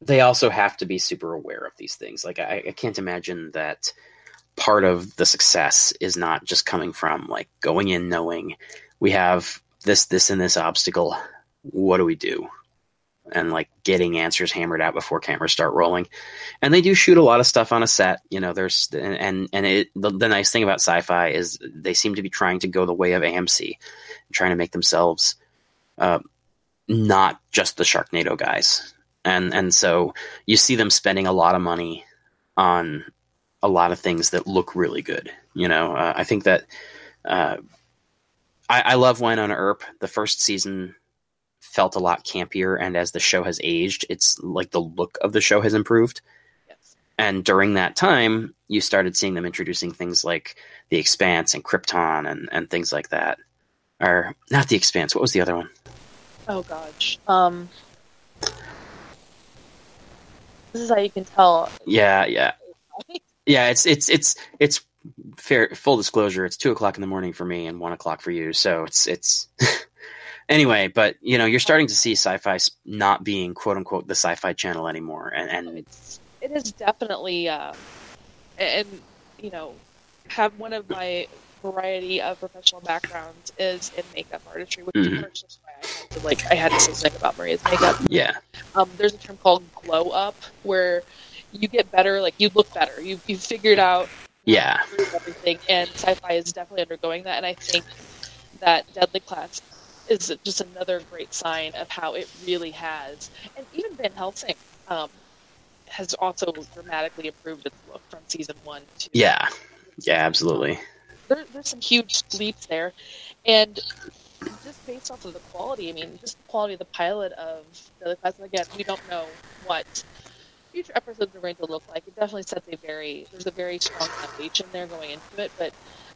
they also have to be super aware of these things. Like I, I can't imagine that part of the success is not just coming from like going in knowing we have this this and this obstacle. What do we do? And like getting answers hammered out before cameras start rolling, and they do shoot a lot of stuff on a set. You know, there's and and it the, the nice thing about Syfy is they seem to be trying to go the way of AMC, trying to make themselves uh, not just the Sharknado guys. And and so you see them spending a lot of money on a lot of things that look really good. You know, uh, I think that uh, I, I love on Earp. The first season felt a lot campier, and as the show has aged, it's like the look of the show has improved. Yes. And during that time, you started seeing them introducing things like the Expanse and Krypton and and things like that. Or not the Expanse. What was the other one? Oh gosh. Um, this is how you can tell. Yeah, yeah, yeah. It's it's it's it's fair. Full disclosure: it's two o'clock in the morning for me and one o'clock for you. So it's it's anyway. But you know, you're starting to see Syfy not being quote unquote the sci-fi channel anymore, and and It's it is definitely, uh, and you know, have one of my variety of professional backgrounds is in makeup artistry, which Mhm. is why I had to like I had to say something about Maria's makeup. yeah, Um, there's a term called glow up where you get better, like you look better. You you figured out Yeah. how to improve everything, and Syfy is definitely undergoing that. And I think that Deadly Class is just another great sign of how it really has, and even Van Helsing um, has also dramatically improved its look from season one to yeah, yeah. Absolutely. there, there's some huge leaps there, and just based off of the quality, I mean, just the quality of the pilot of the class. And again, we don't know what future episodes are going to look like. It definitely sets a very there's a very strong foundation there going into it, but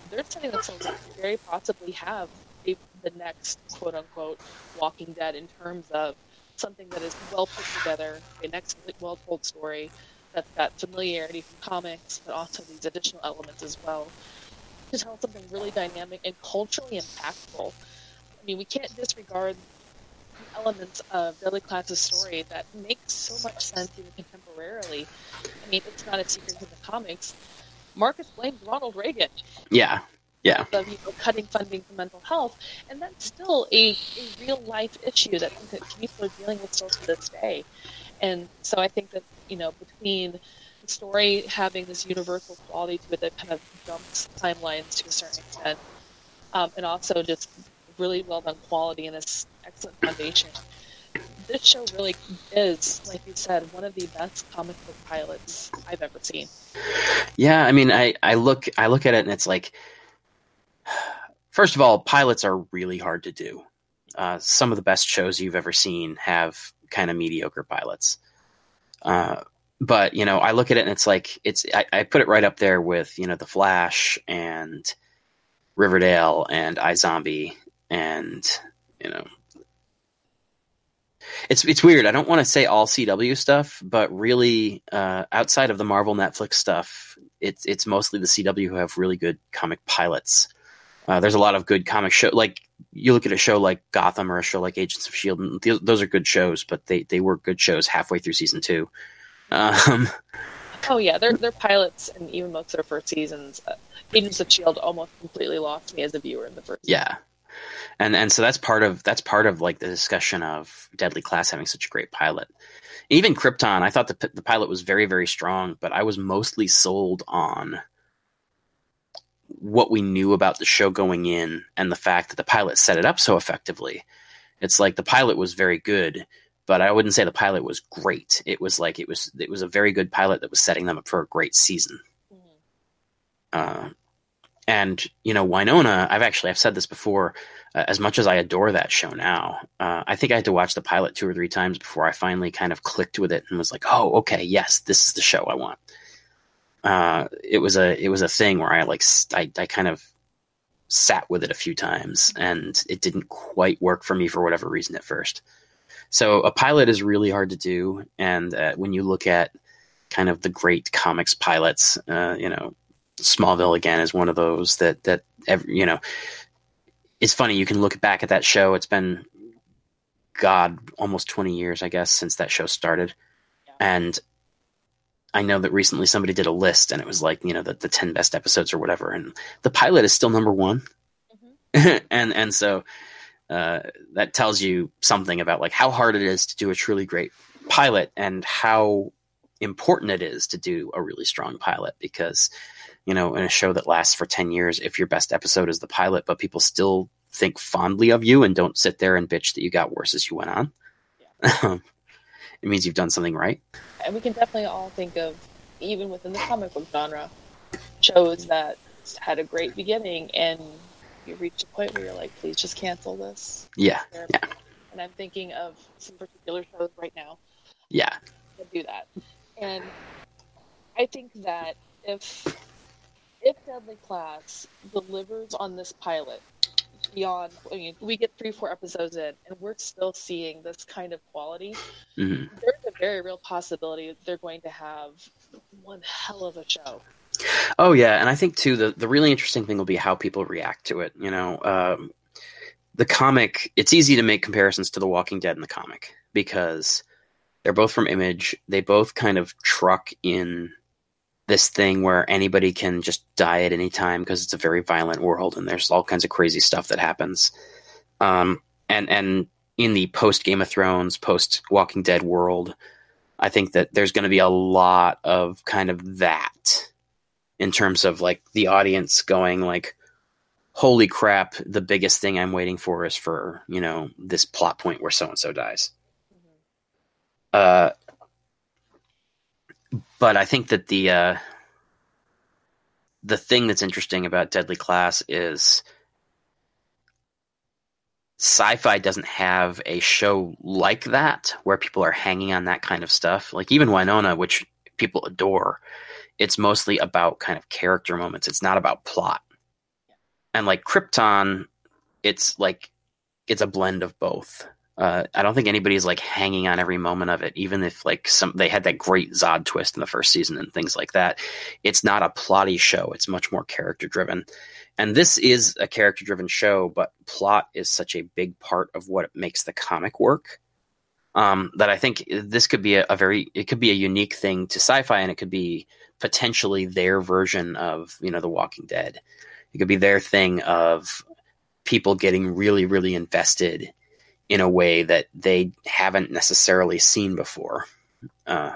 they're setting themselves up to very possibly have the next quote unquote Walking Dead in terms of something that is well put together, an excellent, well told story that's got familiarity from comics, but also these additional elements as well to tell something really dynamic and culturally impactful. I mean, we can't disregard the elements of Deadly Class's story that make so much sense even contemporarily. I mean, it's not a secret in the comics. Marcus blamed Ronald Reagan Yeah, yeah, of you know, cutting funding for mental health, and that's still a, a real life issue that, that people are dealing with still to this day. And so I think that you know between the story having this universal quality to it that kind of jumps timelines to a certain extent, um, and also just really well done quality and this excellent foundation. This show really is, like you said, one of the best comic book pilots I've ever seen. yeah. I mean, I I look I look at it and it's like, first of all, pilots are really hard to do. Uh, some of the best shows you've ever seen have kind of mediocre pilots. Uh, but you know, I look at it and it's like it's I, I put it right up there with you know the Flash and Riverdale and iZombie and you know it's it's weird. I don't want to say all CW stuff, but really uh, outside of the Marvel Netflix stuff, it's it's mostly the CW who have really good comic pilots. Uh, there's a lot of good comic show like you look at a show like Gotham or a show like Agents of Shield, and th- those are good shows, but they they were good shows halfway through season two. Um, Oh yeah, they're they're pilots, and even most of their first seasons, uh, Agents of Shield almost completely lost me as a viewer in the first. yeah, and and so that's part of that's part of like the discussion of Deadly Class having such a great pilot. Even Krypton, I thought the the pilot was very very strong, but I was mostly sold on what we knew about the show going in and the fact that the pilot set it up so effectively. It's like the pilot was very good, but I wouldn't say the pilot was great. It was like it was it was a very good pilot that was setting them up for a great season. Uh, and you know Wynonna, I've actually I've said this before. Uh, as much as I adore that show now, uh, I think I had to watch the pilot two or three times before I finally kind of clicked with it and was like, "Oh, okay, yes, this is the show I want." Uh, it was a it was a thing where I like st- I, I kind of sat with it a few times and it didn't quite work for me for whatever reason at first. So a pilot is really hard to do, and uh, when you look at kind of the great comics pilots, uh, you know, Smallville again is one of those that that every, you know. It's funny you can look back at that show. It's been, God, almost twenty years, I guess, since that show started, and I know that recently somebody did a list and it was like, you know, the, the 10 best episodes or whatever. And the pilot is still number one. and, and so, uh, that tells you something about like how hard it is to do a truly great pilot and how important it is to do a really strong pilot because, you know, in a show that lasts for 10 years, if your best episode is the pilot, but people still think fondly of you and don't sit there and bitch that you got worse as you went on, it means you've done something right. and we can definitely all think of even within the comic book genre shows that had a great beginning and you reach a point where you're like please just cancel this Yeah. Yeah. and i'm thinking of some particular shows right now Yeah. that do that and i think that if if deadly class delivers on this pilot beyond i mean we get three four episodes in and we're still seeing this kind of quality hmm there's a very real possibility that they're going to have one hell of a show. Oh yeah, and I think too the the really interesting thing will be how people react to it. You know, um, the comic. It's easy to make comparisons to The Walking Dead in the comic because they're both from Image. They both kind of truck in this thing where anybody can just die at any time because it's a very violent world and there's all kinds of crazy stuff that happens. Um, and and in the post Game of Thrones, post Walking Dead world, I think that there's going to be a lot of kind of that in terms of like the audience going like holy crap the biggest thing i'm waiting for is for you know this plot point where so and so dies uh but i think that the uh the thing that's interesting about deadly class is Syfy doesn't have a show like that where people are hanging on that kind of stuff. Like even Wynonna which people adore it's mostly about kind of character moments. It's not about plot. And like krypton it's like it's a blend of both uh, i don't think anybody's like hanging on every moment of it even if like some they had that great zod twist in the first season and things like that. It's not a plotty show. It's much more character driven and this is a character driven show but plot is such a big part of what makes the comic work um, that i think this could be a, a very it could be a unique thing to Syfy and it could be potentially their version of you know the walking dead. It could be their thing of people getting really really invested in a way that they haven't necessarily seen before um,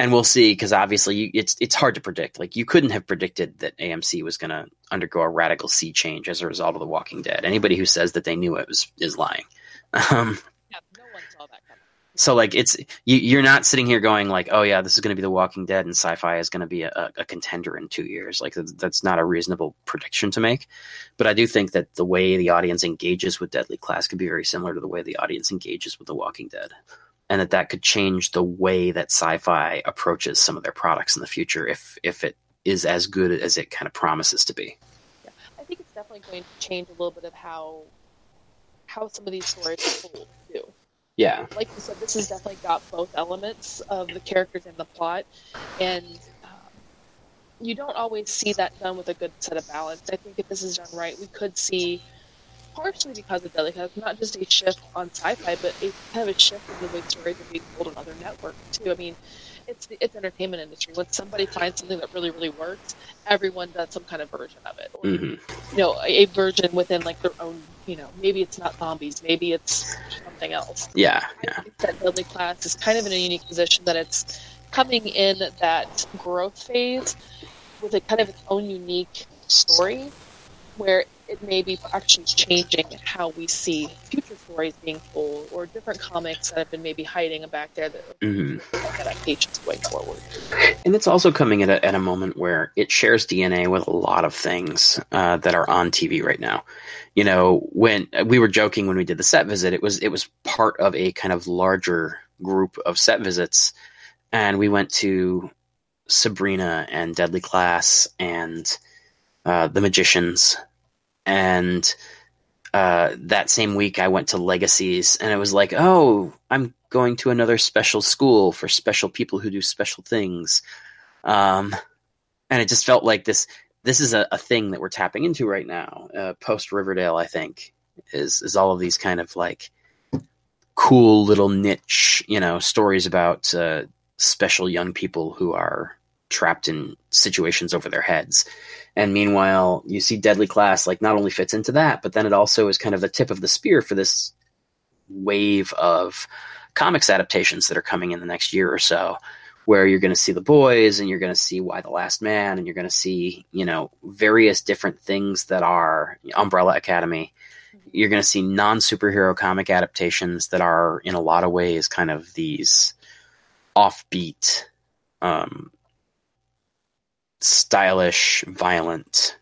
and we'll see because obviously it's it's hard to predict. Like you couldn't have predicted that AMC was going to undergo a radical sea change as a result of The Walking Dead. Anybody who says that they knew it was is lying. Um, Yeah, no one saw that coming. So like it's you, you're not sitting here going like, oh yeah, this is going to be The Walking Dead and Syfy is going to be a, a contender in two years. Like that's, that's not a reasonable prediction to make. But I do think that the way the audience engages with Deadly Class could be very similar to the way the audience engages with The Walking Dead, and that that could change the way that Syfy approaches some of their products in the future if if it is as good as it kind of promises to be. Yeah, I think it's definitely going to change a little bit of how how some of these stories are told too. Yeah. Like you said, this has definitely got both elements of the characters and the plot, and um, you don't always see that done with a good set of balance. I think if this is done right, we could see, partially because of Class, not just a shift on Syfy, but a kind of a shift in the way stories are being told on other networks too. I mean, it's the it's entertainment industry. When somebody finds something that really really works, everyone does some kind of version of it, or hmm you know, a, a version within like their own. You know, maybe it's not zombies, maybe it's something else. Yeah, yeah, that Deadly Class is kind of in a unique position that it's coming in that growth phase with a kind of its own unique story where it may be actually changing how we see future stories being told or different comics that have been maybe hiding back there that hmm are adaptations going forward. And it's also coming at a, at a moment where it shares DNA with a lot of things uh, that are on TV right now. You know, when we were joking when we did the set visit, it was it was part of a kind of larger group of set visits, and we went to Sabrina and Deadly Class and uh, the Magicians, and uh, that same week I went to Legacies, and it was like, oh, I'm going to another special school for special people who do special things, um, and it just felt like this. This is a, a thing that we're tapping into right now, uh, post Riverdale. I think is is all of these kind of like cool little niche, you know, stories about uh, special young people who are trapped in situations over their heads. And meanwhile, you see Deadly Class like not only fits into that, but then it also is kind of the tip of the spear for this wave of comics adaptations that are coming in the next year or so, where you're going to see the boys and you're going to see Y the Last Man and you're going to see, you know, various different things that are Umbrella Academy. You're going to see non superhero comic adaptations that are, in a lot of ways, kind of these offbeat, um, stylish, violent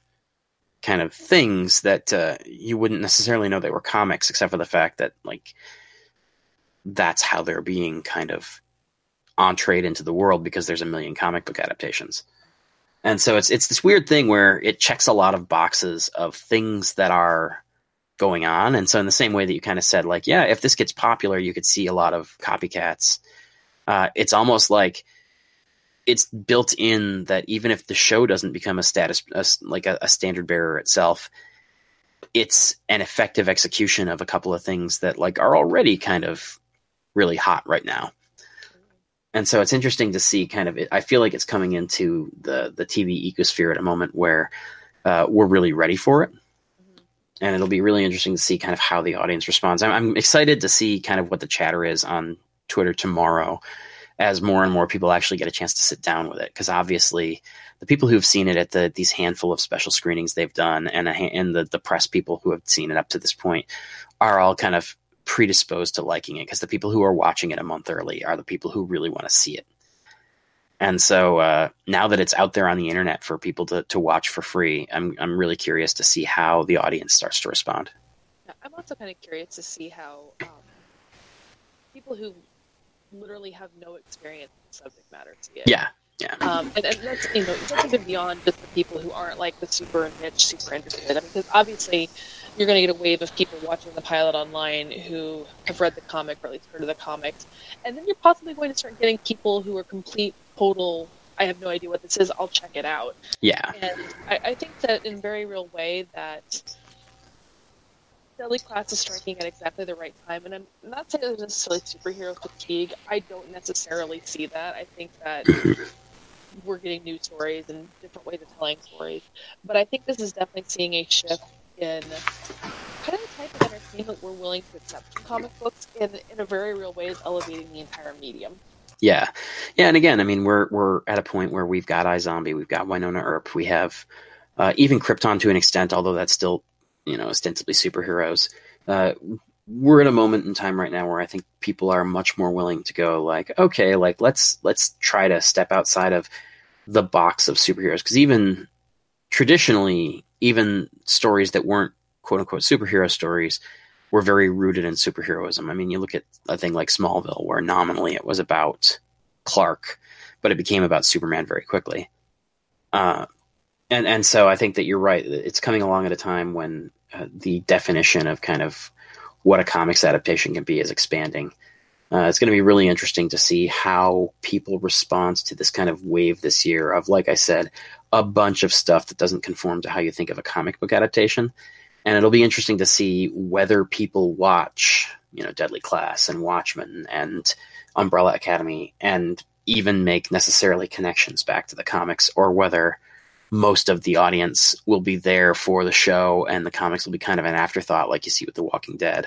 kind of things that uh, you wouldn't necessarily know they were comics, except for the fact that like that's how they're being kind of entreed into the world because there's a million comic book adaptations. And so it's it's this weird thing where it checks a lot of boxes of things that are going on. And so in the same way that you kind of said, like, yeah, if this gets popular, you could see a lot of copycats. Uh, it's almost like it's built in that even if the show doesn't become a status a, like a, a standard bearer itself it's an effective execution of a couple of things that like are already kind of really hot right now. And so it's interesting to see kind of it, i feel like it's coming into the the tv ecosphere at a moment where uh, we're really ready for it. And it'll be really interesting to see kind of how the audience responds. I'm, I'm excited to see kind of what the chatter is on twitter tomorrow as more and more people actually get a chance to sit down with it. Because obviously the people who've seen it at the these handful of special screenings they've done and a, and the the press people who have seen it up to this point are all kind of predisposed to liking it because the people who are watching it a month early are the people who really want to see it. And so uh, now that it's out there on the internet for people to, to watch for free I'm, I'm really curious to see how the audience starts to respond. I'm also kind of curious to see how um, people who literally have no experience in the subject matter it. yeah yeah Um, and, and that's you know that's even beyond just the people who aren't like the super niche, super interested. I mean, because obviously you're going to get a wave of people watching the pilot online who have read the comic or at least heard of the comics, and then you're possibly going to start getting people who are complete, total. I have no idea what this is. I'll check it out. yeah And I, I think that in a very real way that Deadly Class is striking at exactly the right time. And I'm not saying there's necessarily superhero fatigue. I don't necessarily see that. I think that we're getting new stories and different ways of telling stories. But I think this is definitely seeing a shift in kind of the type of entertainment we're willing to accept from comic books in, in a very real way is elevating the entire medium. Yeah, yeah, and again, I mean, we're we're at a point where we've got iZombie, we've got Wynonna Earp, we have uh, even Krypton to an extent, although that's still you know ostensibly superheroes. Uh, we're at a moment in time right now where I think people are much more willing to go like, okay, like let's let's try to step outside of the box of superheroes because even traditionally, even stories that weren't quote unquote superhero stories were very rooted in superheroism. I mean, you look at a thing like Smallville, where nominally it was about Clark, but it became about Superman very quickly. Uh, and and so I think that you're right. It's coming along at a time when uh, the definition of kind of what a comics adaptation can be is expanding. Uh, it's going to be really interesting to see how people respond to this kind of wave this year of, like I said, a bunch of stuff that doesn't conform to how you think of a comic book adaptation. And it'll be interesting to see whether people watch, you know, Deadly Class and Watchmen and Umbrella Academy and even make necessarily connections back to the comics, or whether most of the audience will be there for the show and the comics will be kind of an afterthought, like you see with The Walking Dead.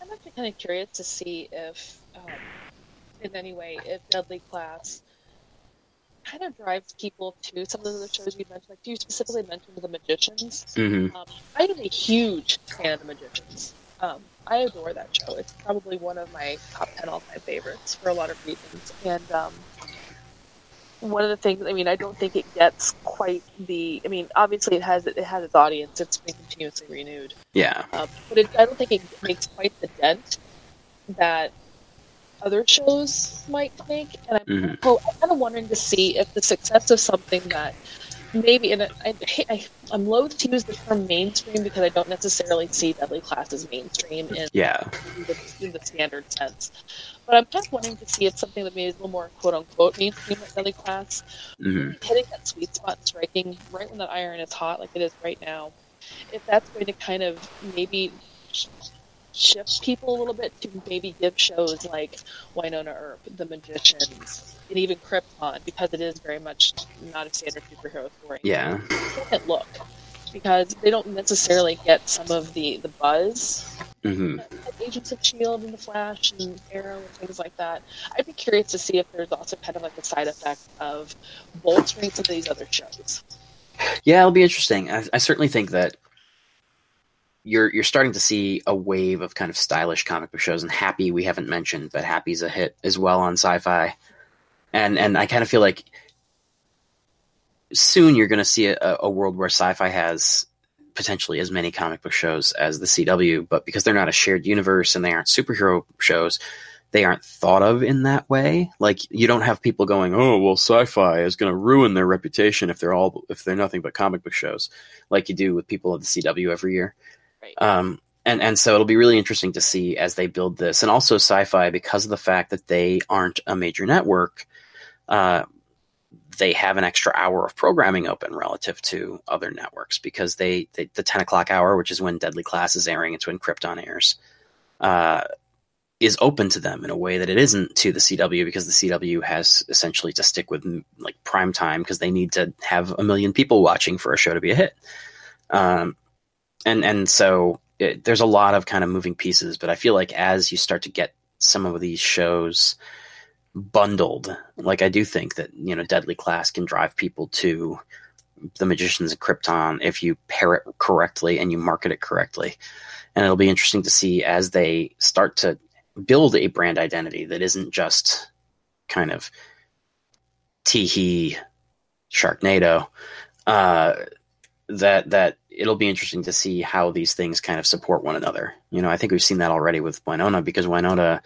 I'm actually kind of curious to see if, um, in any way, if Deadly Class kind of drives people to some of the shows you mentioned. Like you specifically mentioned The Magicians. hmm Um, I am a huge fan of The Magicians. Um, I adore that show. It's probably one of my top ten all-time favorites for a lot of reasons. And um, one of the things, I mean, I don't think it gets quite the. I mean, obviously it has it has its audience. It's been continuously renewed, Yeah. um, but it, I don't think it makes quite the dent that other shows might make. And I'm, I'm kind of wondering to see if the success of something that maybe, and I, I, I'm loath to use the term mainstream because I don't necessarily see Deadly Class as mainstream in, Yeah. in, the, in the standard sense. But I'm just wanting to see if something that maybe is a little more quote unquote mainstream like Deadly Class, hmm hitting that sweet spot, striking right when that iron is hot, like it is right now, if that's going to kind of maybe shift people a little bit to maybe give shows like Wynonna Earp, The Magicians, and even Krypton, because it is very much not a standard superhero story. Yeah. Second look, because they don't necessarily get some of the the buzz Mm-hmm. like Agents of Shield and the Flash and Arrow and things like that. I'd be curious to see if there's also kind of like a side effect of bolstering some of these other shows. Yeah, it'll be interesting. I, I certainly think that you're you're starting to see a wave of kind of stylish comic book shows, and Happy we haven't mentioned, but Happy's a hit as well on Syfy, and and I kind of feel like soon you're going to see a, a world where Syfy has potentially as many comic book shows as the CW, but because they're not a shared universe and they aren't superhero shows, they aren't thought of in that way. Like you don't have people going, "Oh, well, Syfy is going to ruin their reputation if they're all if they're nothing but comic book shows," like you do with people at the CW every year. Right. Um, and and so it'll be really interesting to see as they build this, and also Syfy because of the fact that they aren't a major network. Uh, they have an extra hour of programming open relative to other networks because they, they the 10 o'clock hour which is when deadly class is airing it's when krypton airs uh, is open to them in a way that it isn't to the cw because the cw has essentially to stick with like prime time because they need to have a million people watching for a show to be a hit um, and and so it, there's a lot of kind of moving pieces but i feel like as you start to get some of these shows bundled. Like I do think that you know Deadly Class can drive people to the Magicians of Krypton if you pair it correctly and you market it correctly. And it'll be interesting to see as they start to build a brand identity that isn't just kind of teehee Sharknado. Uh, that that it'll be interesting to see how these things kind of support one another. You know, I think we've seen that already with Wynonna because Wynonna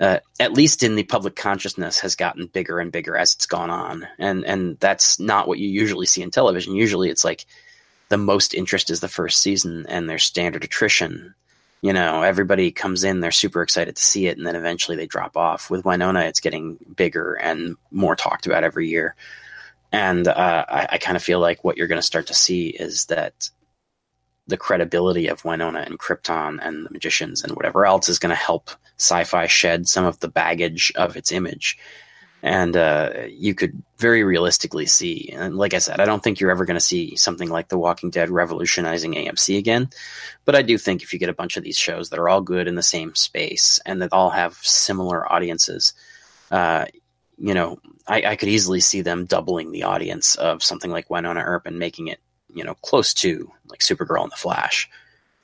uh, at least in the public consciousness, has gotten bigger and bigger as it's gone on, and and that's not what you usually see in television. Usually, it's like the most interest is the first season, and there's standard attrition. You know, everybody comes in, they're super excited to see it, and then eventually they drop off. With Wynonna, it's getting bigger and more talked about every year, and uh, I, I kind of feel like what you're going to start to see is that the credibility of Wynonna and Krypton and the magicians and whatever else is going to help Syfy shed some of the baggage of its image. And uh, you could very realistically see, and like I said, I don't think you're ever going to see something like The Walking Dead revolutionizing AMC again. But I do think if you get a bunch of these shows that are all good in the same space and that all have similar audiences, uh, you know, I, I could easily see them doubling the audience of something like Wynonna Earp and making it you know, close to like Supergirl and the Flash.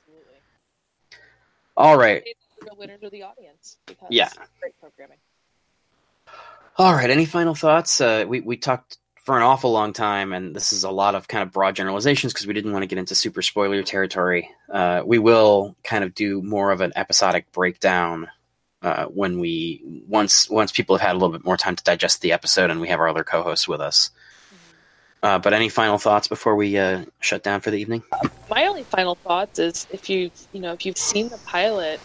Absolutely. All right. The winners are the audience Yeah. great programming. All right. Any final thoughts? Uh, we, we talked for an awful long time, and this is a lot of kind of broad generalizations because we didn't want to get into super spoiler territory. Uh, we will kind of do more of an episodic breakdown uh, when we once once people have had a little bit more time to digest the episode, and we have our other co-hosts with us. Uh, but any final thoughts before we uh, shut down for the evening? My only final thoughts is if you you know if you've seen the pilot,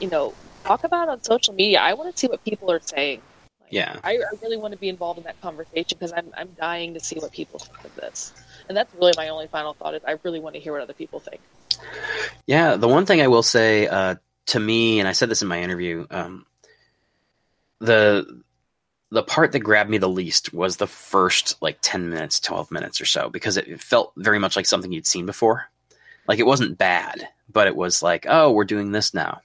you know, talk about it on social media. I want to see what people are saying. Like, Yeah. I, I really want to be involved in that conversation because I'm I'm dying to see what people think of this. And that's really my only final thought is I really want to hear what other people think. Yeah, the one thing I will say uh, to me, and I said this in my interview, um, the the part that grabbed me the least was the first like 10 minutes 12 minutes or so because it felt very much like something you'd seen before. Like it wasn't bad but it was like oh we're doing this now.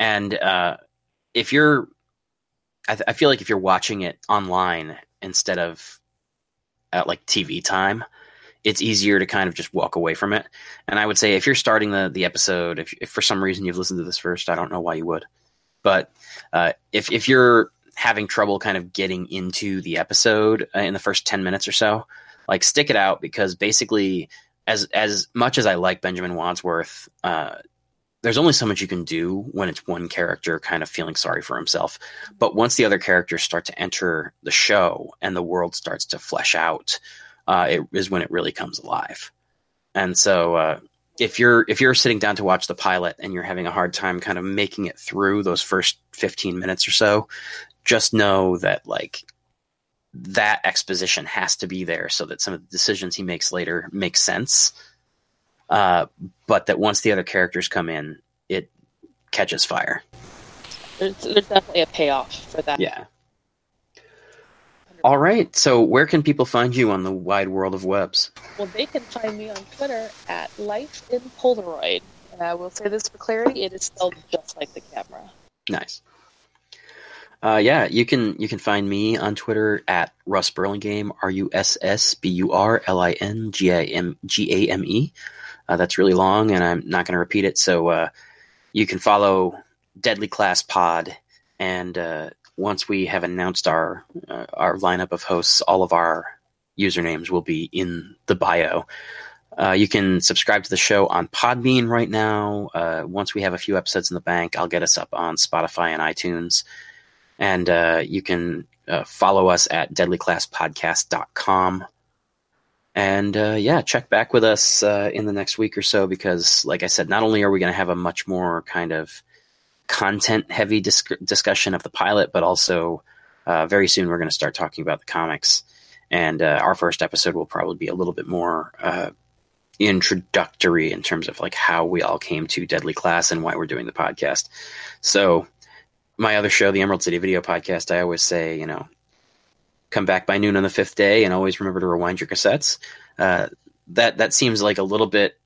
And uh, if you're I, th- I feel like if you're watching it online instead of at like tv time it's easier to kind of just walk away from it. And i would say if you're starting the the episode if, if for some reason you've listened to this first i don't know why you would. But uh, if if you're having trouble kind of getting into the episode uh, in the first 10 minutes or so like stick it out because basically as as much as i like benjamin wadsworth uh, there's only so much you can do when it's one character kind of feeling sorry for himself. But once the other characters start to enter the show and the world starts to flesh out uh, it is when it really comes alive and so uh, if you're if you're sitting down to watch the pilot and you're having a hard time kind of making it through those first 15 minutes or so just know that like that exposition has to be there so that some of the decisions he makes later make sense. Uh, but that once the other characters come in, it catches fire. There's, there's definitely a payoff for that. Yeah. All right. So, where can people find you on the wide world of webs? Well, they can find me on Twitter at Life in Polaroid. And I will say this for clarity: it is spelled just like the camera. Nice. Uh, yeah, you can you can find me on Twitter at Russ Burlingame, R U S S B U R L I N G A M G A M E. Uh, that's really long, and I'm not going to repeat it. So uh, you can follow Deadly Class Pod, and uh, once we have announced our uh, our lineup of hosts, all of our usernames will be in the bio. Uh, you can subscribe to the show on Podbean right now. Uh, once we have a few episodes in the bank, I'll get us up on Spotify and iTunes. And uh, you can uh, follow us at deadlyclasspodcast.com. And uh, yeah, check back with us uh, in the next week or so because, like I said, not only are we going to have a much more kind of content heavy dis- discussion of the pilot, but also uh, very soon we're going to start talking about the comics. And uh, our first episode will probably be a little bit more uh, introductory in terms of like how we all came to Deadly Class and why we're doing the podcast. So my other show, the Emerald City Video Podcast, I always say, you know, come back by noon on the fifth day, and always remember to rewind your cassettes. Uh, that that seems like a little bit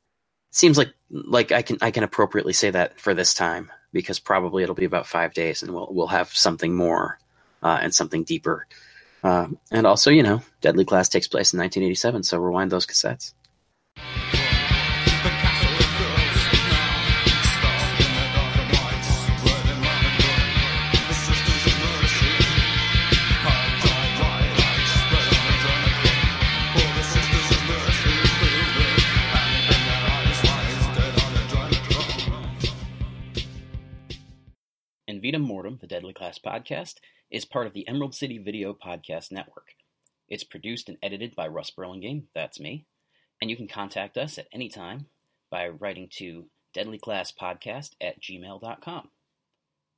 seems like like I can I can appropriately say that for this time because probably it'll be about five days, and we'll we'll have something more uh, and something deeper. Uh, and also, you know, Deadly Class takes place in 1987, so rewind those cassettes. In Vita Mortem, the Deadly Class podcast, is part of the Emerald City Video Podcast Network. It's produced and edited by Russ Burlingame, that's me, and you can contact us at any time by writing to deadlyclasspodcast at gmail.com.